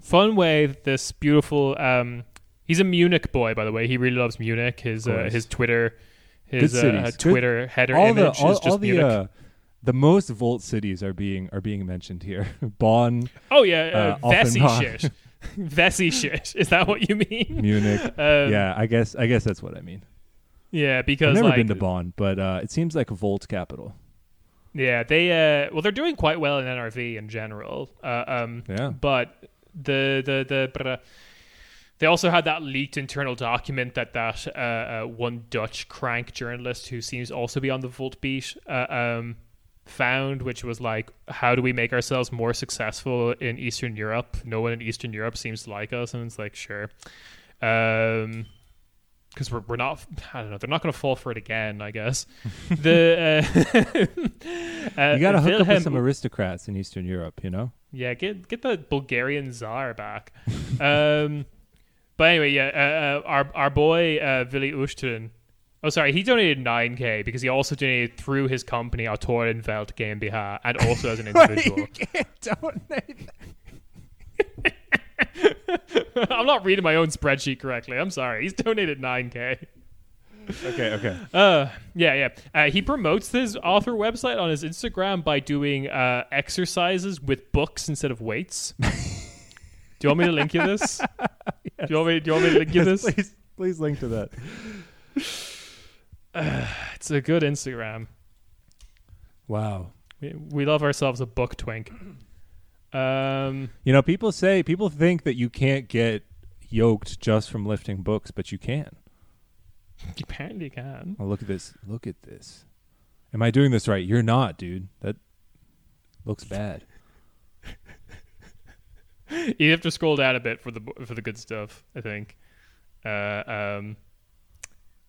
fun way this beautiful. Um, he's a Munich boy, by the way. He really loves Munich. His uh, his Twitter, his uh, cities. Good- Twitter header all image the all, is just all the Munich. The most Volt cities are being are being mentioned here. Bonn, oh yeah, uh, uh, Vessi Offenbach. shit. Vessi shit. Is that what you mean? Munich. Um, yeah, I guess I guess that's what I mean. Yeah, because I've never like been to Bonn, but uh, it seems like a Volt capital. yeah, they uh, well they're doing quite well in NRV in general. Uh, um, Yeah. but the the the They also had that leaked internal document that that uh, uh, one Dutch crank journalist who seems also be on the Volt beat uh, um, found, which was like, how do we make ourselves more successful in Eastern Europe? No one in Eastern Europe seems to like us, and it's like, sure, um, because we're we're not. I don't know. They're not going to fall for it again. I guess the uh, uh, You got to hook up with some aristocrats in Eastern Europe, you know? yeah, get get the Bulgarian czar back. um, but anyway, yeah, uh, uh, our our boy uh, Vili Uschtrin. Oh, sorry, he donated nine k because he also donated through his company Autorenwelt GmbH and also as an individual. can't donate. I'm not reading my own spreadsheet correctly. I'm sorry. He's donated nine k. Okay, okay. Uh, yeah, yeah. Uh, he promotes his author website on his Instagram by doing uh, exercises with books instead of weights. do you want me to link you this? Do you want me? Do you want me to link you this? please, please link to that. It's a good Instagram. Wow. We, we love ourselves a book twink. Um, You know, people say people think that you can't get yoked just from lifting books, but you can. you apparently can. Oh, look at this. Look at this. Am I doing this right? You're not, dude. That looks bad. You have to scroll down a bit for the for the good stuff. I think. Uh, um,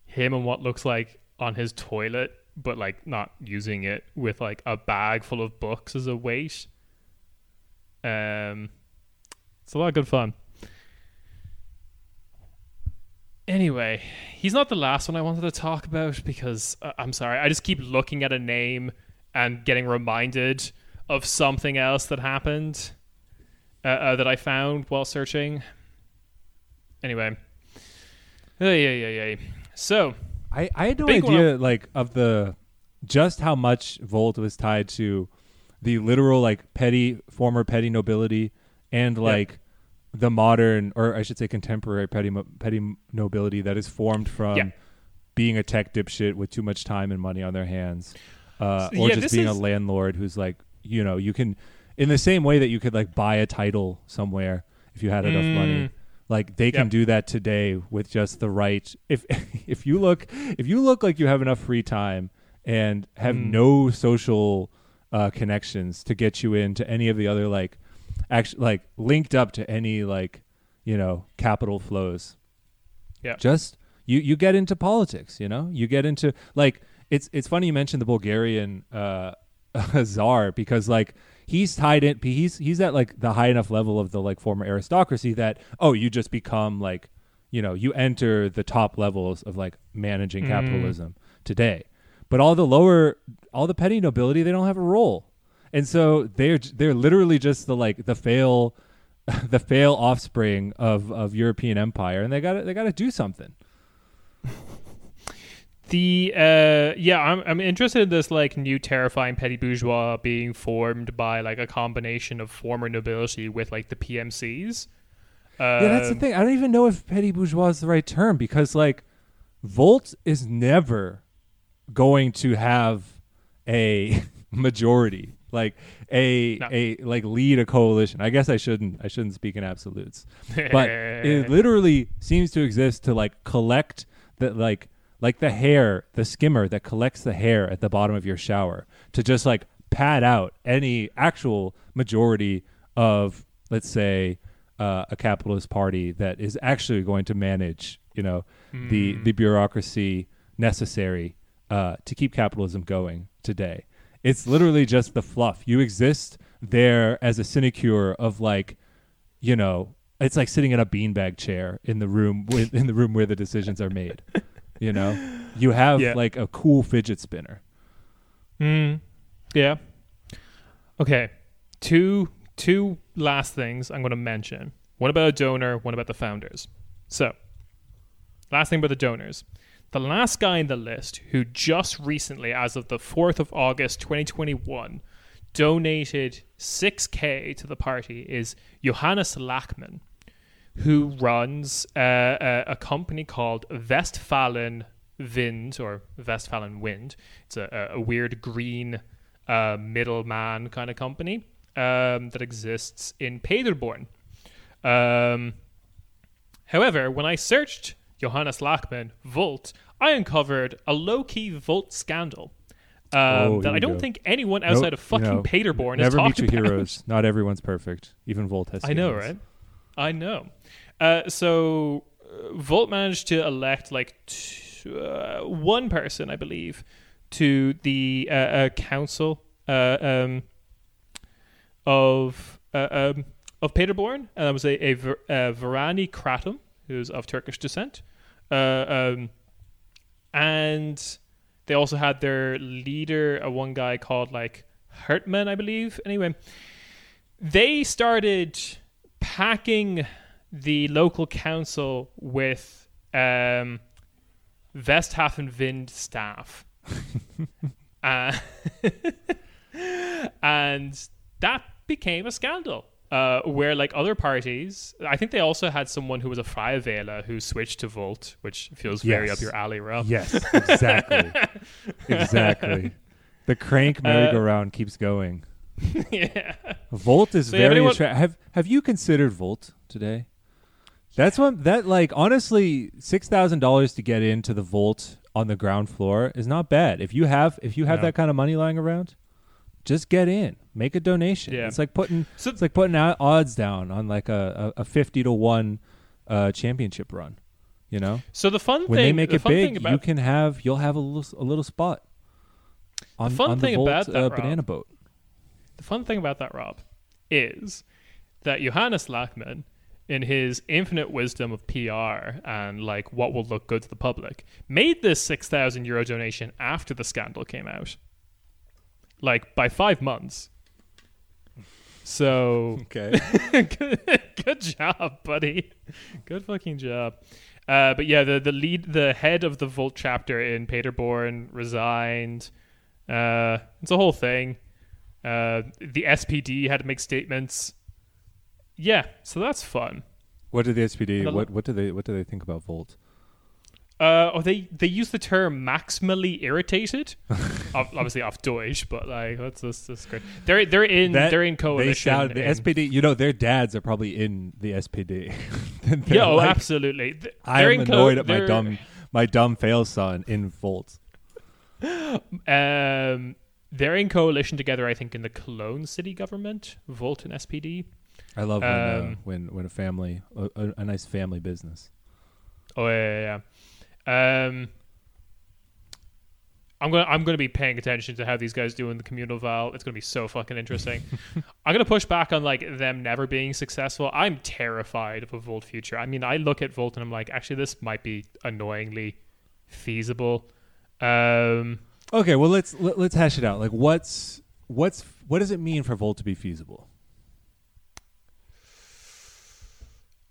him and what looks like on his toilet, but like not using it with like a bag full of books as a weight. Um, it's a lot of good fun. Anyway, he's not the last one I wanted to talk about because uh, I'm sorry, I just keep looking at a name and getting reminded of something else that happened uh, uh, that I found while searching. Anyway, yeah, yeah, yeah, yeah. So I, I had no Big one. idea like of the just how much Volt was tied to the literal like petty former petty nobility and like the modern or I should say contemporary petty petty nobility that is formed from being a tech dipshit with too much time and money on their hands uh, or yeah, just being is- a landlord who's like you know you can in the same way that you could like buy a title somewhere if you had enough money. Mm. Like they can Yep. do that today with just the right if if you look if you look like you have enough free time and have Mm. no social uh, connections to get you into any of the other like actually like linked up to any like you know capital flows Yeah. just you you get into politics you know you get into like it's it's funny you mentioned the bulgarian uh czar because like he's tied in he's he's at like the high enough level of the like former aristocracy that oh you just become like you know you enter the top levels of like managing Mm. capitalism today. But all the lower all the petty nobility they don't have a role. And so they're they're literally just the like the fail the fail offspring of of European empire and they got to they got to do something the uh, yeah, I'm I'm interested in this like new terrifying petty bourgeois being formed by like a combination of former nobility with like the PMCs. yeah that's the Um, thing i don't even know if petty bourgeois is the right term because like volt is never going to have a majority like a No. a like lead a coalition i guess i shouldn't i shouldn't speak in absolutes but it literally seems to exist to like collect the like like the hair the skimmer that collects the hair at the bottom of your shower to just like pad out any actual majority of let's say uh, a capitalist party that is actually going to manage you know the the bureaucracy necessary uh, to keep capitalism going today. It's literally just the fluff. You exist there as a sinecure of like you know, it's like sitting in a beanbag chair in the room with, in the room where the decisions are made. You know, you have Yeah. like a cool fidget spinner. Mm, yeah. Okay. Two two last things I'm going to mention. One about a donor, one about the founders. So, last thing about the donors. The last guy in the list who just recently, as of the 4th of August 2021, donated 6k to the party is Johannes Lachman, who runs uh, a, a company called Westfalen Wind or Westfalen Wind. It's a, a, a weird green uh, middleman kind of company um, that exists in Paderborn. Um, However, when I searched Johannes Lachman Volt, I uncovered a low key Volt scandal. Um, Oh, that I don't go. think anyone Nope, outside of you fucking know, Paderborn has Never meet your heroes. Not everyone's perfect. Even Volt has. I know, right? I know. Uh, so uh, Volt managed to elect like uh, one person, I believe, to the uh, uh, council uh, um, of um, of Paderborn, and that was a, a uh, Varani Kratom, who's of Turkish descent, um, and they also had their leader, uh, one guy called like Hertman, I believe. Anyway, they started packing the local council with um, Westfalen Wind staff. uh, and that became a scandal. Uh, where like other parties, I think they also had someone who was a Freie Wähler who switched to Volt, which feels very up your alley, Rob. Yes, exactly, exactly. The crank merry-go-round keeps going. yeah. Volt is So, very anyone- attractive. Have Have you considered Volt today? That's what that like. Honestly, six thousand dollars to get into the Volt on the ground floor is not bad. If you have if you have No. that kind of money lying around, just get in. Make a donation. Yeah. It's like putting So it's like putting odds down on like a, a, a fifty to one uh, championship run. You know, So the fun when thing, they make the it big, about you can have you'll have a little a little spot. On, fun on thing the Volt, about that, uh, banana boat. The fun thing about that, Rob, is that Johannes Lachman, in his infinite wisdom of PR and like what will look good to the public, made this six thousand euro donation after the scandal came out, like by five months. So Okay. good, good job, buddy. Good fucking job. Uh, but yeah, the the lead, the head of the Volt chapter in Paderborn resigned. Uh, it's a whole thing. Uh, the SPD had to make statements. Yeah, so that's fun. What did the SPD? A What what do they what do they think about Volt? Uh, oh, they they use the term maximally irritated, obviously off Deutsch, but like that's that's, that's great. They're they're in That- they're in coalition. They sound the in- SPD. You know, their dads are probably in the SPD. Yeah, oh, like, absolutely. I am in co- annoyed at my dumb my dumb fail son in Volt. Um, they're in coalition together, I think, in the Cologne city government, Volt and SPD. I love when uh, Um, when when a family a, a, a nice family business. Oh yeah, yeah. yeah. Um, I'm gonna I'm gonna be paying attention to how these guys do in the communal val. It's gonna be so fucking interesting. I'm gonna push back on like them never being successful. I'm terrified of a Volt future. I mean, I look at Volt and I'm like, actually, this might be annoyingly feasible. Um, Okay, well let's let, let's hash it out. Like, what's what's what does it mean for Volt to be feasible?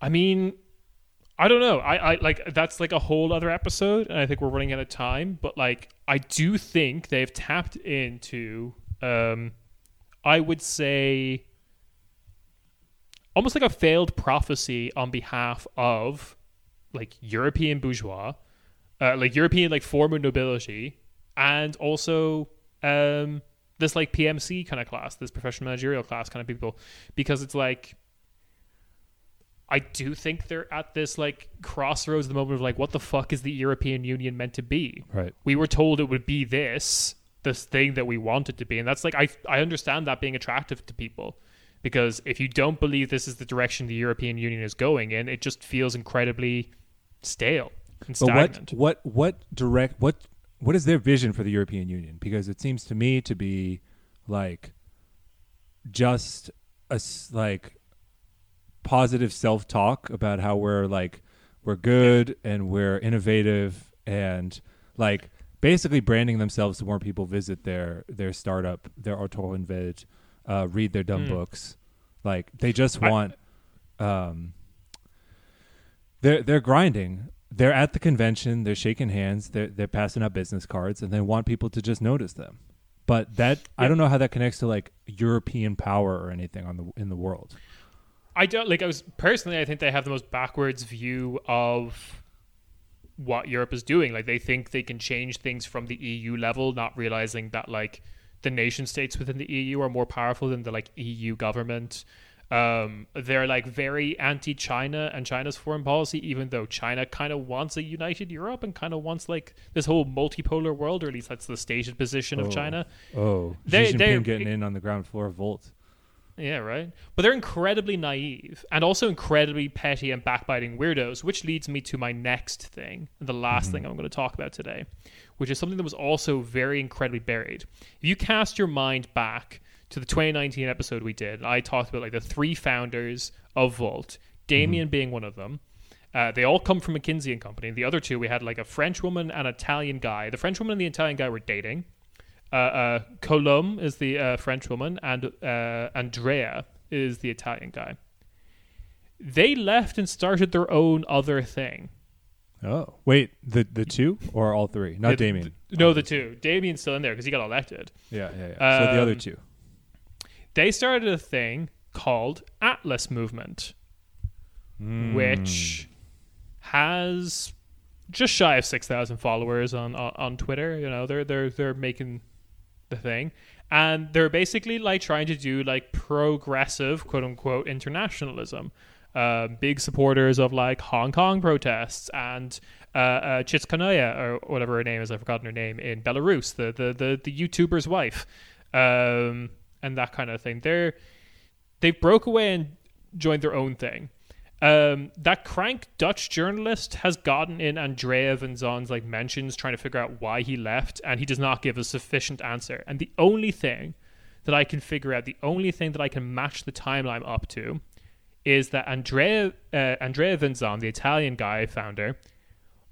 I mean, I don't know. I, I like that's like a whole other episode, and I think we're running out of time. But like, I do think they've tapped into, um, I would say, almost like a failed prophecy on behalf of like European bourgeois, uh, like European like former nobility, and also um this like PMC kind of class, this professional managerial class kind of people, because it's like I do think they're at this like crossroads at the moment of like, what the fuck is the European Union meant to be? Right. We were told it would be this, this thing that we want it to be, and that's like I I understand that being attractive to people because if you don't believe this is the direction the European Union is going in, it just feels incredibly stale and But what what what direct what what is their vision for the European Union? Because it seems to me to be like just a like positive self talk about how we're like we're good and we're innovative and like basically branding themselves so more people visit their their startup, their Autorenwelt, uh, read their dumb Hmm. books. Like they just I- want um they're they're grinding. They're at the convention. They're shaking hands. They're they're passing out business cards, and they want people to just notice them. But that I don't know how that connects to like European power or anything on the in the world. I don't like. I was personally, I think they have the most backwards view of what Europe is doing. Like they think they can change things from the EU level, not realizing that like the nation states within the EU are more powerful than the like EU government. Um, they're like very anti-China and China's foreign policy, even though China kind of wants a united Europe and kind of wants like this whole multipolar world, or at least that's the stated position Oh. of China. Oh, They- Xi they're- Jinping getting in on the ground floor of Volt. Yeah, right. But they're incredibly naive and also incredibly petty and backbiting weirdos, which leads me to my next thing, the last thing I'm going to talk about today, which is something that was also very incredibly buried. If you cast your mind back to the 2019 episode we did, I talked about like the three founders of Volt, Damian being one of them. Uh, they all come from McKinsey and Company. The other two, we had like a French woman and an Italian guy. The French woman and the Italian guy were dating uh, uh, Colombe is the uh, French woman, and uh, Andrea is the Italian guy. They left and started their own other thing. Oh, wait, the the two or all three? Not Damian. th- no, the two. Damian's still in there because he got elected. yeah, yeah, yeah. so the other Um, two. They started a thing called Atlas Movement, Hmm. which has just shy of six thousand followers on, on on Twitter. You know, they're they're they're making the thing, and they're basically like trying to do like progressive quote unquote internationalism. Uh, big supporters of like Hong Kong protests and uh, uh, Chitskanoya or whatever her name is, I've forgotten her name in Belarus, the the the, the YouTuber's wife, um, and that kind of thing. They're they broke away and joined their own thing. Um, that crank Dutch journalist has gotten in Andrea Venzon's like mentions trying to figure out why he left, and he does not give a sufficient answer. And the only thing that I can figure out, the only thing that I can match the timeline up to, is that Andrea uh, Andrea Venzon, the Italian guy founder,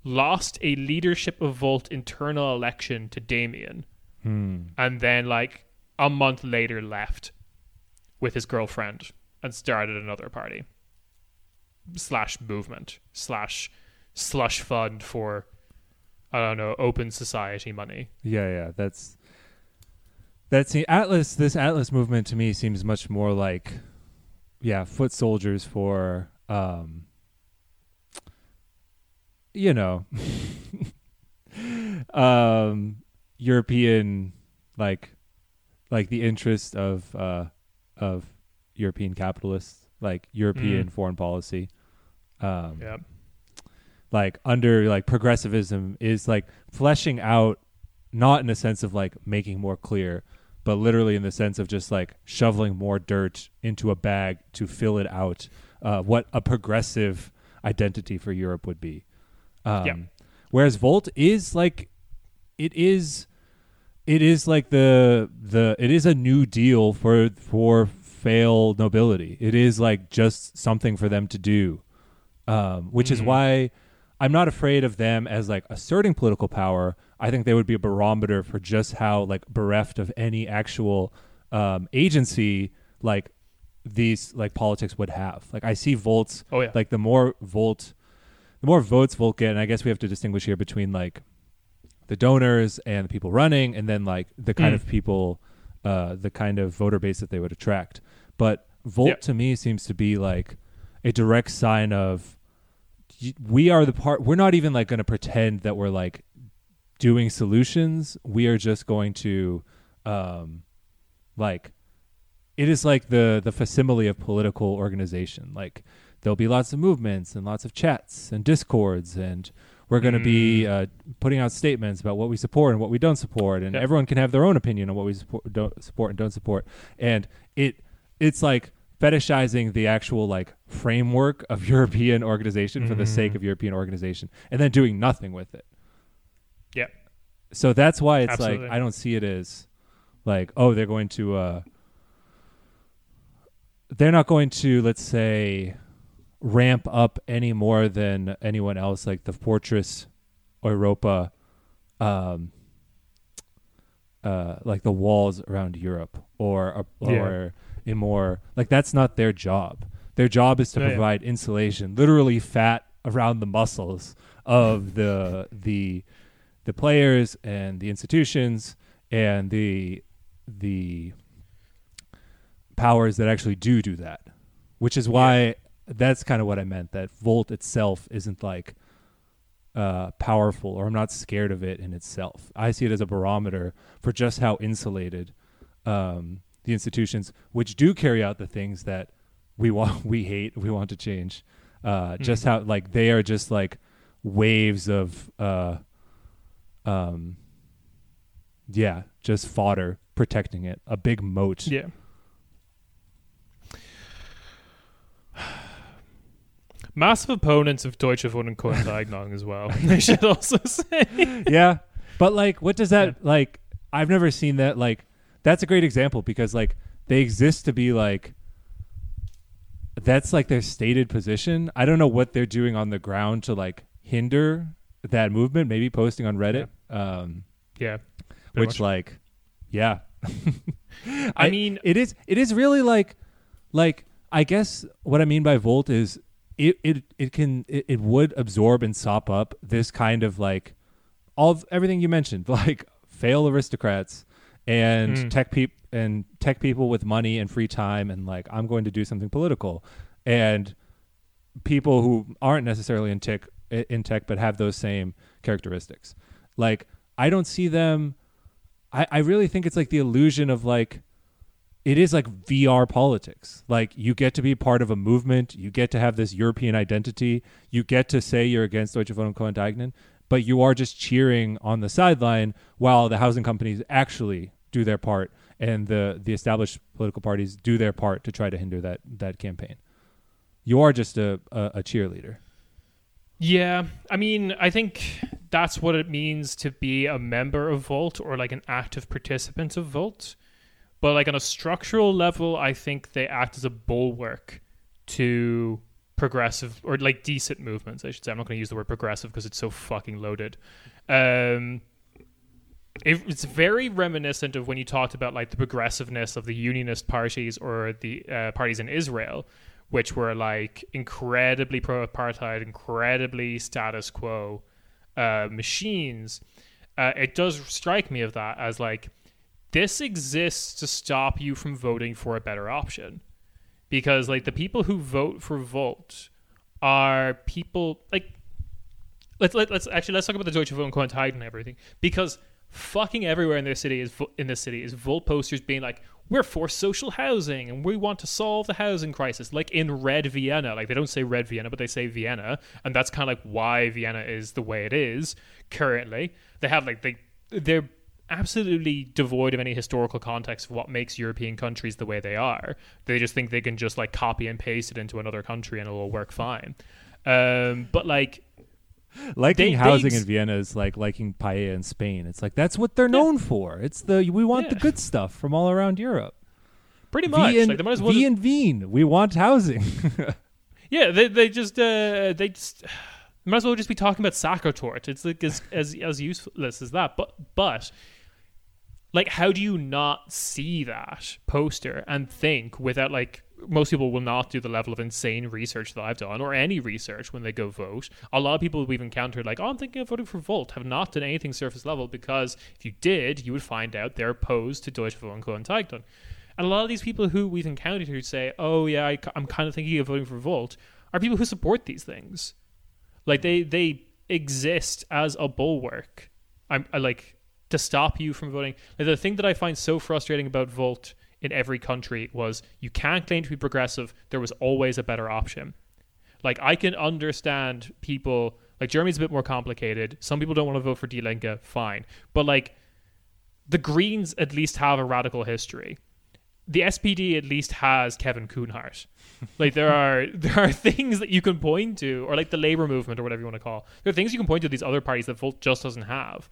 lost a leadership of Volt internal election to Damian, Hmm. and then like a month later left with his girlfriend and started another party slash movement slash slush fund for I don't know open society money. Yeah, yeah. That's that's the Atlas. This Atlas movement to me seems much more like, yeah, foot soldiers for, um, you know, um, European, like, like the interest of uh, of European capitalists, like European foreign policy. Um, Yeah. like under like progressivism is like fleshing out not in a sense of like making more clear but literally in the sense of just like shoveling more dirt into a bag to fill it out uh, what a progressive identity for europe would be um, Yeah. whereas volt is like it is it is like the the it is a new deal for for fail nobility it is like just something for them to do um, which is Mhm. why I'm not afraid of them as like asserting political power. I think they would be a barometer for just how like bereft of any actual um, agency like these like politics would have. Like I see Volt's Oh yeah. like the more Volt, the more votes Volt get, and I guess we have to distinguish here between like the donors and the people running, and then like the kind Mm. of people, uh, the kind of voter base that they would attract. But Volt Yeah. to me seems to be like a direct sign of we are the part. We're not even like going to pretend that we're like doing solutions. We are just going to, um, like it is like the the facsimile of political organization. Like there'll be lots of movements and lots of chats and discords, and we're going to be uh, putting out statements about what we support and what we don't support, and Yep. everyone can have their own opinion on what we support, don't support and don't support. And it it's like fetishizing the actual like framework of European organization for the sake Mhm. of European organization, and then doing nothing with it. Yeah. So that's why it's Absolutely. like I don't see it as like oh they're going to uh they're not going to let's say ramp up any more than anyone else like the fortress europa um uh like the walls around europe or or, Yeah. a more like that's not their job their job is to Yeah, yeah. provide insulation literally fat around the muscles of the the the players and the institutions and the the powers that actually do do that which is why that's kind of what i meant that volt itself isn't like uh, powerful or i'm not scared of it in itself i see it as a barometer for just how insulated um, the institutions which do carry out the things that we want we hate we want to change. Uh, just Mhm. how like they are just like waves of uh, um, yeah, just fodder protecting it, a big moat. Yeah. Massive opponents of Deutsche Wohnen Kohlendeignung as well. They should also say. yeah. But like what does that like I've never seen that like that's a great example because like they exist to be like that's like their stated position. I don't know what they're doing on the ground to like hinder that movement, maybe posting on Reddit. Um Yeah. which much. like yeah. I, I- mean, it is it is really like like I guess what I mean by Volt is it it it can it, it would absorb and sop up this kind of like all of everything you mentioned like fail aristocrats and Mm. tech peop and tech people with money and free time and like I'm going to do something political and people who aren't necessarily in tech in tech but have those same characteristics like I don't see them I, I really think it's like the illusion of like it is like VR politics. Like you get to be part of a movement, you get to have this European identity, you get to say you're against Deutsche Wohnen Kohlendeignung, but you are just cheering on the sideline while the housing companies actually do their part and the the established political parties do their part to try to hinder that that campaign. You are just a, a, a cheerleader. Yeah, I mean, I think that's what it means to be a member of Volt or like an active participant of Volt. But like on a structural level, I think they act as a bulwark to progressive or like decent movements. I should say. I'm not going to use the word progressive because it's so fucking loaded. Um, it, it's very reminiscent of when you talked about like the progressiveness of the unionist parties or the uh, parties in Israel, which were like incredibly pro-apartheid, incredibly status quo uh, machines. Uh, it does strike me of that as like this exists to stop you from voting for a better option, because like the people who vote for Volt are people like let's let, let's actually let's talk about the Deutsche Wohnen Kohlentide and everything. Because fucking everywhere in this city is in this city is Volt posters being like we're for social housing and we want to solve the housing crisis like in red Vienna. Like they don't say red Vienna but they say Vienna and that's kind of like why Vienna is the way it is currently. They have like they they're absolutely devoid of any historical context of what makes European countries the way they are. They just think they can just like copy and paste it into another country and it'll work fine. Um, but like Liking They- they housing ex- in Vienna is like liking paella in Spain. It's like that's what they're known for. It's the we want the good stuff from all around Europe. pretty much, V and, like they might as well. v just- and Wien. We want housing. yeah, they they just uh, they just might as well just be talking about Sachertorte. It's like as as as useless as that. But but like, how do you not see that poster and think without like most people will not do the level of insane research that I've done or any research when they go vote. A lot of people we've encountered, like, oh, I'm thinking of voting for Volt, have not done anything surface level because if you did, you would find out they're opposed to Deutsche Wohnen Taigtun. And a lot of these people who we've encountered who say, oh, yeah, I, am kind of thinking of voting for Volt, are people who support these things. Like, they, they exist as a bulwark. I'm I, like to stop you from voting. Like, the thing that I find so frustrating about Volt in every country was you can't claim to be progressive. There was always a better option. Like I can understand people like Germany's a bit more complicated. Some people don't want to vote for Die Linke, fine. But like the Greens at least have a radical history. The SPD at least has Kevin Kühnert. like there are there are things that you can point to, or like the labor movement or whatever you want to call. There are things you can point to these other parties that Volt just doesn't have.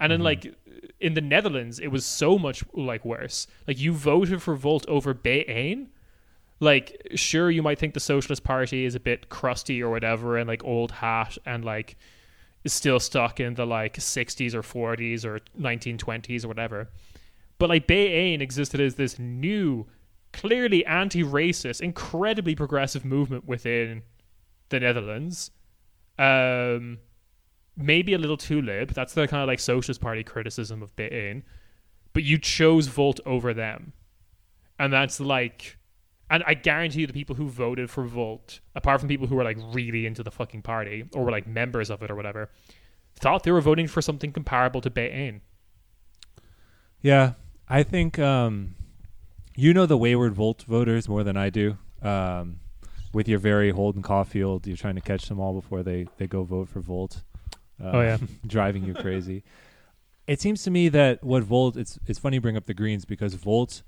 And then like in the Netherlands, it was so much like worse. Like you voted for Volt over BIJ1. Like sure, you might think the Socialist Party is a bit crusty or whatever, and like old hat, and like is still stuck in the like 60s or 40s or 1920s or whatever. But like BIJ1 existed as this new, clearly anti-racist, incredibly progressive movement within the Netherlands. Um, maybe a little too lib. That's the kind of like Socialist Party criticism of BIJ1. But you chose Volt over them. And that's like and I guarantee you the people who voted for Volt, apart from people who were like really into the fucking party or were like members of it or whatever, thought they were voting for something comparable to BIJ1. yeah, I think um, you know the wayward Volt voters more than I do. um, with your very Holden Caulfield, you're trying to catch them all before they they go vote for Volt. Uh, Oh, yeah. driving you crazy. It seems to me that what Volt it's it's funny you bring up the Greens because Volt,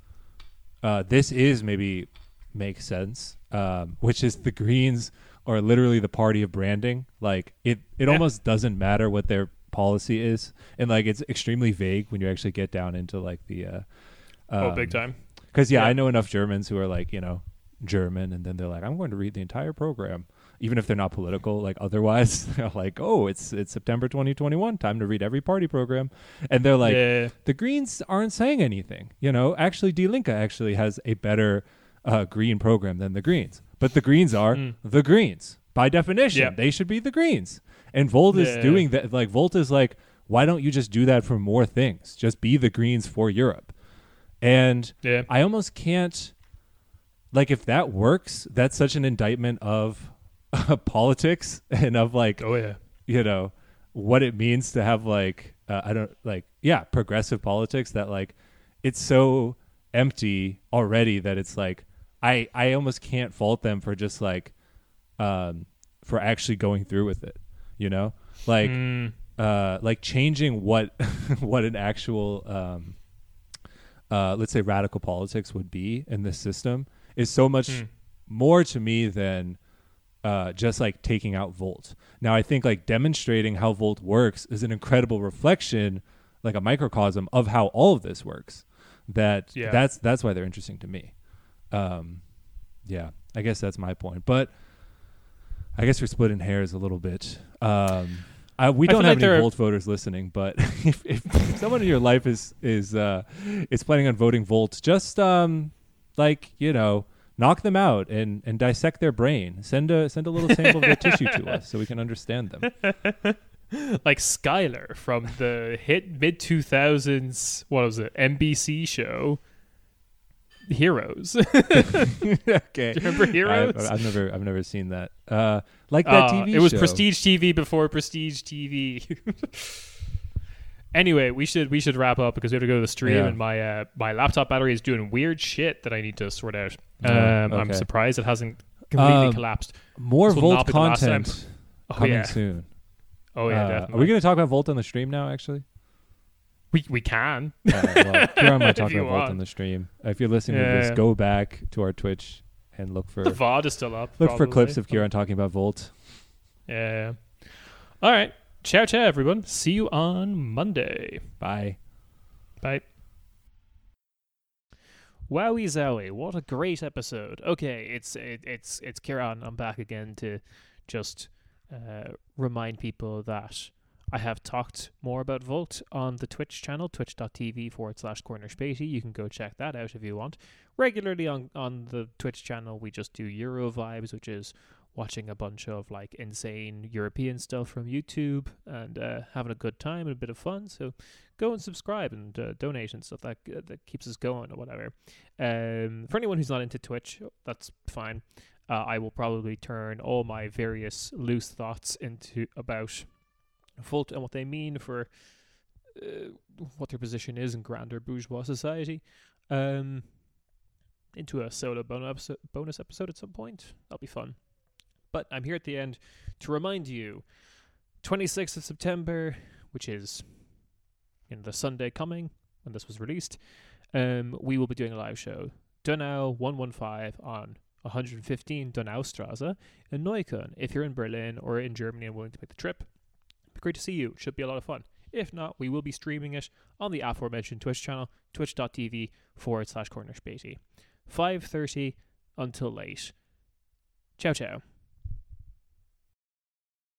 uh, this is maybe makes sense, um, which is the Greens are literally the party of branding. Like it it Yeah. almost doesn't matter what their policy is, and like it's extremely vague when you actually get down into like the. Uh, oh, big um, time. because yeah, Yeah. I know enough Germans who are like you know German, and then they're like, I'm going to read the entire program, even if they're not political. Like otherwise, they're like, oh, it's it's September 2021, time to read every party program, and they're like, yeah. the Greens aren't saying anything. You know, actually, Die Linke actually has a better uh, green program than the Greens, but the Greens are Mm. the Greens by definition. They should be the Greens, and Volt is Yeah. doing that. Like Volt is like, why don't you just do that for more things? Just be the Greens for Europe, and Yeah. I almost can't like if that works, that's such an indictment of politics and of like Oh yeah. you know what it means to have like uh, I don't like yeah progressive politics that like it's so empty already that it's like I I almost can't fault them for just like um for actually going through with it you know like Mm. uh, like changing what what an actual um, uh, let's say radical politics would be in this system is so much Mm. more to me than uh, just like taking out Volt. Now I think like demonstrating how Volt works is an incredible reflection, like a microcosm of how all of this works. That Yeah. that's that's why they're interesting to me. Um, yeah, I guess that's my point. But I guess we're splitting hairs a little bit. Um, I, we I don't have like any are- Volt voters listening, but if, if someone in your life is is uh, is planning on voting Volt, just um, like you know, knock them out and, and dissect their brain. Send a send a little sample of their tissue to us so we can understand them. like Sylar from the hit mid 2000s what was it NBC show Heroes okay, Do you remember Heroes? I've, I've never I've never seen that. Uh, like that Uh, TV. it was show. Prestige TV before Prestige TV. anyway, we should we should wrap up because we have to go to the stream, Yeah. and my uh, my laptop battery is doing weird shit that I need to sort out. Oh, Um, I'm surprised it hasn't completely Um, collapsed. More Volt not be the last time. content Oh coming yeah, soon. oh yeah, Uh, definitely. are we going to talk about Volt on the stream now? Actually, we we can. uh, well, Kieran might If talk you about Volt want. on the stream. If you're listening to Yeah. this, go back to our Twitch and look for The VOD is still up. look for clips of Kieran talking about Volt. Yeah. All right. Ciao, ciao, everyone. See you on Monday. Bye. Bye. Wowie zowie! What a great episode. Okay, it's it, it's it's Kieran. I'm back again to just uh, remind people that I have talked more about Volt on the Twitch channel, twitch.tv forward slash Corner Späti. You can go check that out if you want. Regularly on on the Twitch channel, we just do Euro vibes, which is watching a bunch of like insane European stuff from YouTube and uh, having a good time and a bit of fun. So go and subscribe and uh, donate and stuff that uh, that keeps us going or whatever. Um, for anyone who's not into Twitch, that's fine. Uh, I will probably turn all my various loose thoughts into about Volt and what they mean for uh, what their position is in grander bourgeois society. Um, into a solo bonus bonus episode at some point. That'll be fun. But I'm here at the end to remind you 26th of September, which is in the Sunday coming when this was released, um, we will be doing a live show. Donau 115 on 115 Donaustrasse in Neukölln. If you're in Berlin or in Germany and willing to make the trip, be great to see you. Should be a lot of fun. If not, we will be streaming it on the aforementioned Twitch channel, twitch.tv forward slash Corner Späti. 5.30 until late. Ciao, ciao.